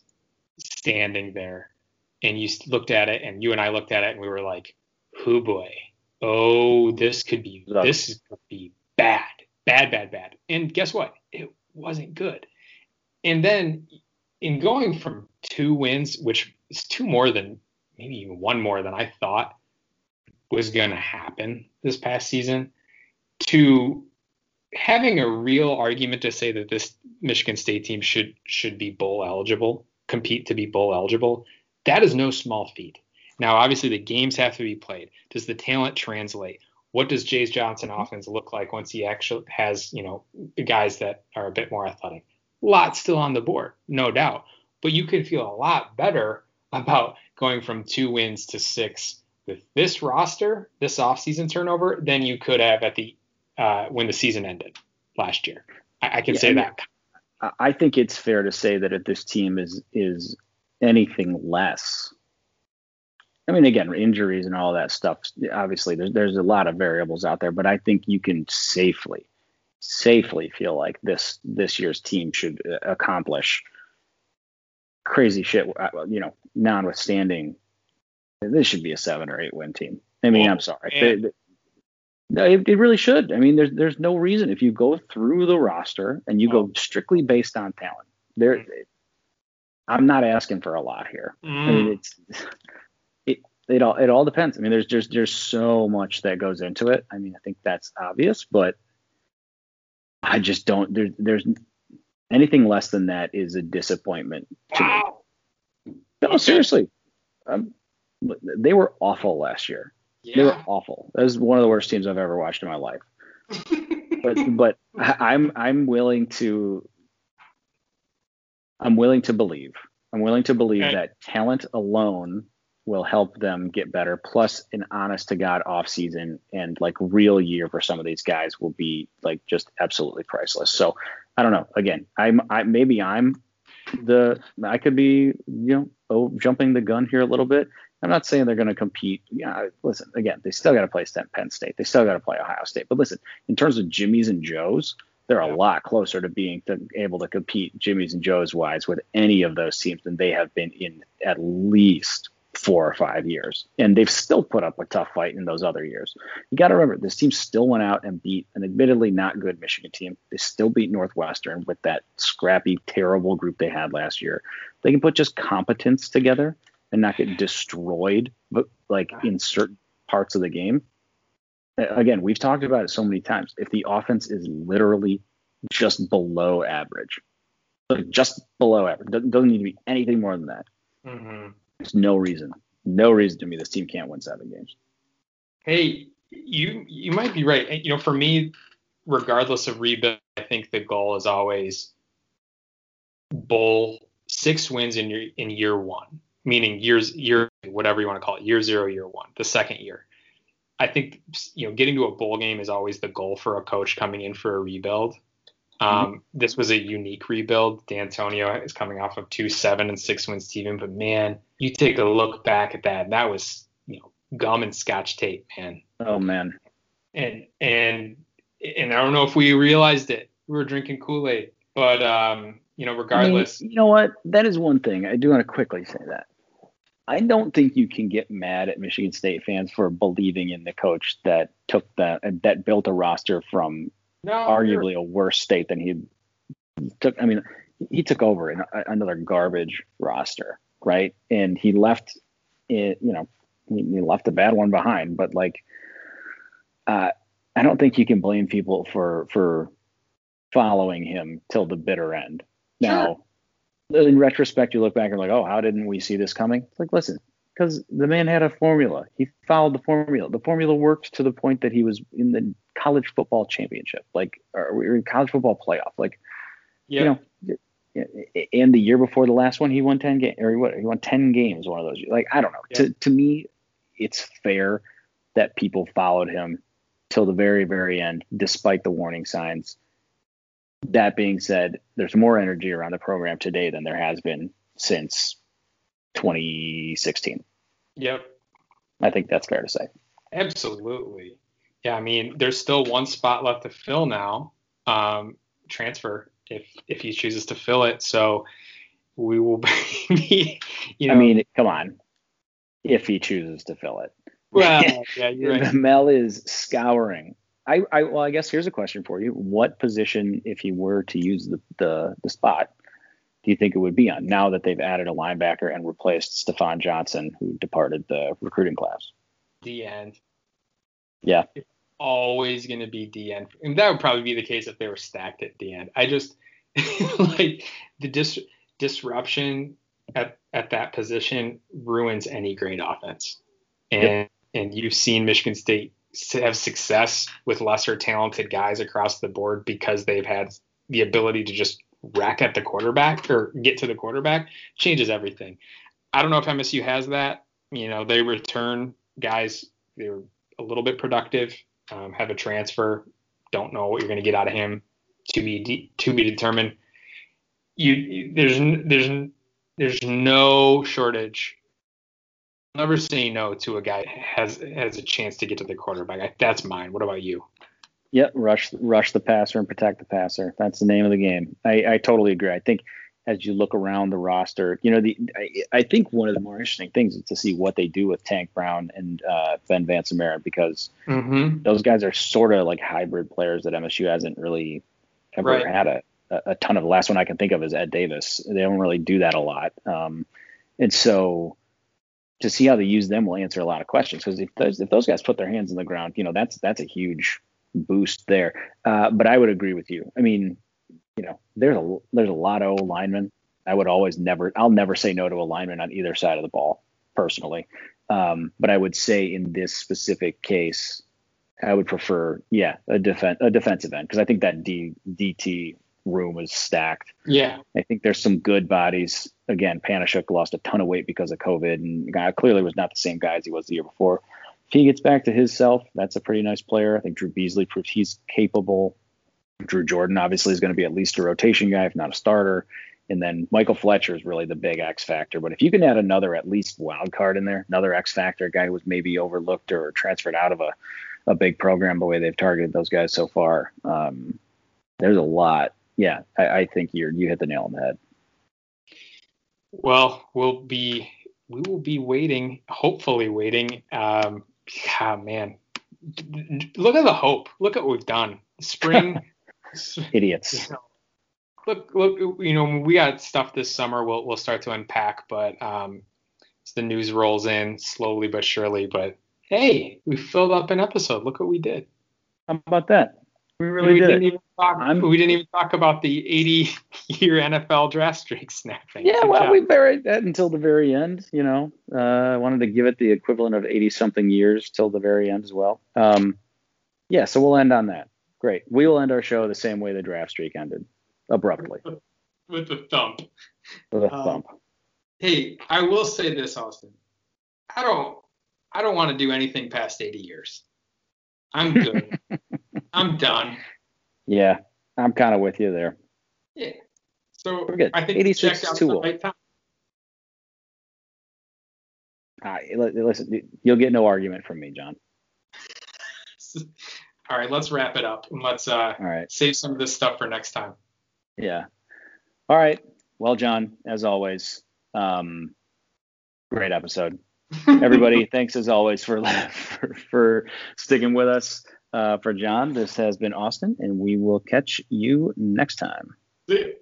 [SPEAKER 3] standing there, and you looked at it, and you and I looked at it, and we were like, "Who boy." Oh, this could be this could be bad, bad, bad, bad. And guess what? It wasn't good. And then in going from two wins, which is two more than maybe even one more than I thought was going to happen this past season, to having a real argument to say that this Michigan State team should should be bowl eligible, compete to be bowl eligible, that is no small feat. Now, obviously, the games have to be played. Does the talent translate? What does Jay's Johnson offense look like once he actually has, you know, guys that are a bit more athletic? Lot still on the board, no doubt. But you could feel a lot better (laughs) about going from two wins to six with this roster, this offseason turnover, than you could have at the uh, when the season ended last year. I, I can yeah, say that.
[SPEAKER 2] I think it's fair to say that if this team is is anything less, I mean, again, injuries and all that stuff. Obviously, there's there's a lot of variables out there, but I think you can safely, safely feel like this this year's team should uh, accomplish crazy shit. Uh, you know, notwithstanding, this should be a seven or eight win team. I mean, I'm sorry. They, they, no, it, it, really should. I mean, there's there's no reason if you go through the roster and you go strictly based on talent. There. I'm not asking for a lot here. Mm. I mean, mm. it's it all it all depends. I mean, there's there's there's so much that goes into it. I mean, I think that's obvious, but I just don't. There's there's anything less than that is a disappointment to wow. me. No, seriously, um, they were awful last year. Yeah. They were awful. That was one of the worst teams I've ever watched in my life. but (laughs) but I'm I'm willing to I'm willing to believe. I'm willing to believe okay. that talent alone will help them get better. Plus, an honest to God off season and like real year for some of these guys will be like just absolutely priceless. So I don't know. Again, I'm I maybe I'm the I could be you know oh, jumping the gun here a little bit. I'm not saying they're going to compete. Yeah, listen, again, they still got to play Penn State. They still got to play Ohio State. But listen, in terms of Jimmys and Joes, they're a lot closer to being to, able to compete Jimmys and Joes wise with any of those teams than they have been in at least four or five years. And they've still put up a tough fight in those other years. You got to remember, this team still went out and beat an admittedly not good Michigan team. They still beat Northwestern with that scrappy, terrible group they had last year. They can put just competence together and not get destroyed, but like in certain parts of the game. Again, we've talked about it so many times. If the offense is literally just below average, like just below average, doesn't need to be anything more than that. Mm-hmm. There's no reason, no reason to me this team can't win seven games.
[SPEAKER 3] Hey, you you might be right. You know, for me, regardless of rebuild, I think the goal is always bowl six wins in your in year one meaning years year whatever you want to call it, year zero, year one, the second year. I think you know getting to a bowl game is always the goal for a coach coming in for a rebuild. Um, mm-hmm. This was a unique rebuild. Dantonio is coming off of two seven and six wins team, but man, you take a look back at that. That was you know gum and scotch tape, man.
[SPEAKER 2] Oh man.
[SPEAKER 3] And and and I don't know if we realized it. We were drinking Kool Aid, but um, you know, regardless.
[SPEAKER 2] I mean, you know what? That is one thing. I do want to quickly say that. I don't think you can get mad at Michigan State fans for believing in the coach that took that that built a roster from no, arguably a worse state than he took. I mean, he took over an, another garbage roster, right? And he left it. You know, he, he left a bad one behind. But like, uh, I don't think you can blame people for for following him till the bitter end. Now. Sure in retrospect, you look back and like, oh, how didn't we see this coming? It's like, listen, because the man had a formula. He followed the formula. The formula worked to the point that he was in the college football championship, like, or in college football playoff. Like, yep. you know, and the year before the last one, he won 10 games, or he won, he won 10 games, one of those. Like, I don't know. Yep. To, to me, it's fair that people followed him till the very, very end, despite the warning signs that being said, there's more energy around the program today than there has been since 2016.
[SPEAKER 3] Yep.
[SPEAKER 2] I think that's fair to say.
[SPEAKER 3] Absolutely. Yeah, I mean, there's still one spot left to fill now. Um, transfer if if he chooses to fill it. So we will (laughs) be, you know.
[SPEAKER 2] I mean, come on. If he chooses to fill it.
[SPEAKER 3] Well, (laughs) yeah, you're right.
[SPEAKER 2] Mel is scouring I, I well, I guess here's a question for you: What position, if he were to use the the, the spot, do you think it would be on now that they've added a linebacker and replaced Stefan Johnson, who departed the recruiting class?
[SPEAKER 3] The end.
[SPEAKER 2] Yeah.
[SPEAKER 3] It's always going to be the end. And that would probably be the case if they were stacked at the end. I just (laughs) like the dis- disruption at, at that position ruins any great offense. And yep. and you've seen Michigan State have success with lesser talented guys across the board because they've had the ability to just rack at the quarterback or get to the quarterback changes everything. I don't know if MSU has that. You know, they return guys, they're a little bit productive, um, have a transfer, don't know what you're going to get out of him to be de- to be determined. You, there's there's there's no shortage. Never say no to a guy has has a chance to get to the quarterback. That's mine. What about you?
[SPEAKER 2] Yep, rush rush the passer and protect the passer. That's the name of the game. I, I totally agree. I think as you look around the roster, you know, the I, I, think one of the more interesting things is to see what they do with Tank Brown and uh, Ben VanSumeren because
[SPEAKER 3] mm-hmm.
[SPEAKER 2] those guys are sort of like hybrid players that MSU hasn't really ever right. had a, a ton of. The last one I can think of is Ed Davis. They don't really do that a lot, um, and so to see how they use them will answer a lot of questions because if those if those guys put their hands in the ground, you know, that's that's a huge boost there. Uh, but I would agree with you. I mean, you know, there's a there's a lot of linemen. I would always never I'll never say no to a lineman on either side of the ball personally. Um, but I would say in this specific case, I would prefer yeah a defense a defensive end because I think that D, DT room is stacked.
[SPEAKER 3] Yeah,
[SPEAKER 2] I think there's some good bodies. Again, Panasiuk lost a ton of weight because of COVID, and guy clearly was not the same guy as he was the year before if he gets back to his self, that's a pretty nice player. I think Drew Beasley proves he's capable. Drew Jordan obviously is going to be at least a rotation guy, if not a starter. And then Michael Fletcher is really the big X factor. But if you can add another at least wild card in there, another X factor guy who was maybe overlooked or transferred out of a, a big program the way they've targeted those guys so far, um, there's a lot. Yeah, I, I think you're you hit the nail on the head.
[SPEAKER 3] Well, we'll be we will be waiting, hopefully waiting. Um, yeah, man, look at the hope. Look at what we've done. Spring. (laughs)
[SPEAKER 2] Idiots.
[SPEAKER 3] You know, look, look. You know, we got stuff this summer. We'll we'll start to unpack, but um, the news rolls in slowly but surely. But hey, we filled up an episode. Look what we did.
[SPEAKER 2] How about that? We really
[SPEAKER 3] we
[SPEAKER 2] did.
[SPEAKER 3] Didn't even talk, we didn't even talk about the 80 year (laughs) NFL draft streak snapping.
[SPEAKER 2] Yeah, Good well, job. we buried that until the very end. You know, uh, I wanted to give it the equivalent of 80 something years till the very end as well. Um, yeah, so we'll end on that. Great. We will end our show the same way the draft streak ended, abruptly.
[SPEAKER 3] With a thump.
[SPEAKER 2] With a um, thump.
[SPEAKER 3] Hey, I will say this, Austin. I don't, I don't want to do anything past 80 years. I'm good. (laughs) I'm done.
[SPEAKER 2] Yeah, I'm kind of with you there.
[SPEAKER 3] Yeah. So
[SPEAKER 2] we're good.
[SPEAKER 3] I think
[SPEAKER 2] 86
[SPEAKER 3] is
[SPEAKER 2] too old. Right listen, you'll get no argument from me, John. (laughs)
[SPEAKER 3] All right, let's wrap it up and let's uh,
[SPEAKER 2] All right.
[SPEAKER 3] save some of this stuff for next time.
[SPEAKER 2] Yeah. All right. Well, John, as always, um, great episode. (laughs) Everybody, thanks as always for, (laughs) for for sticking with us. Uh, for John, this has been Austin, and we will catch you next time.
[SPEAKER 3] See you.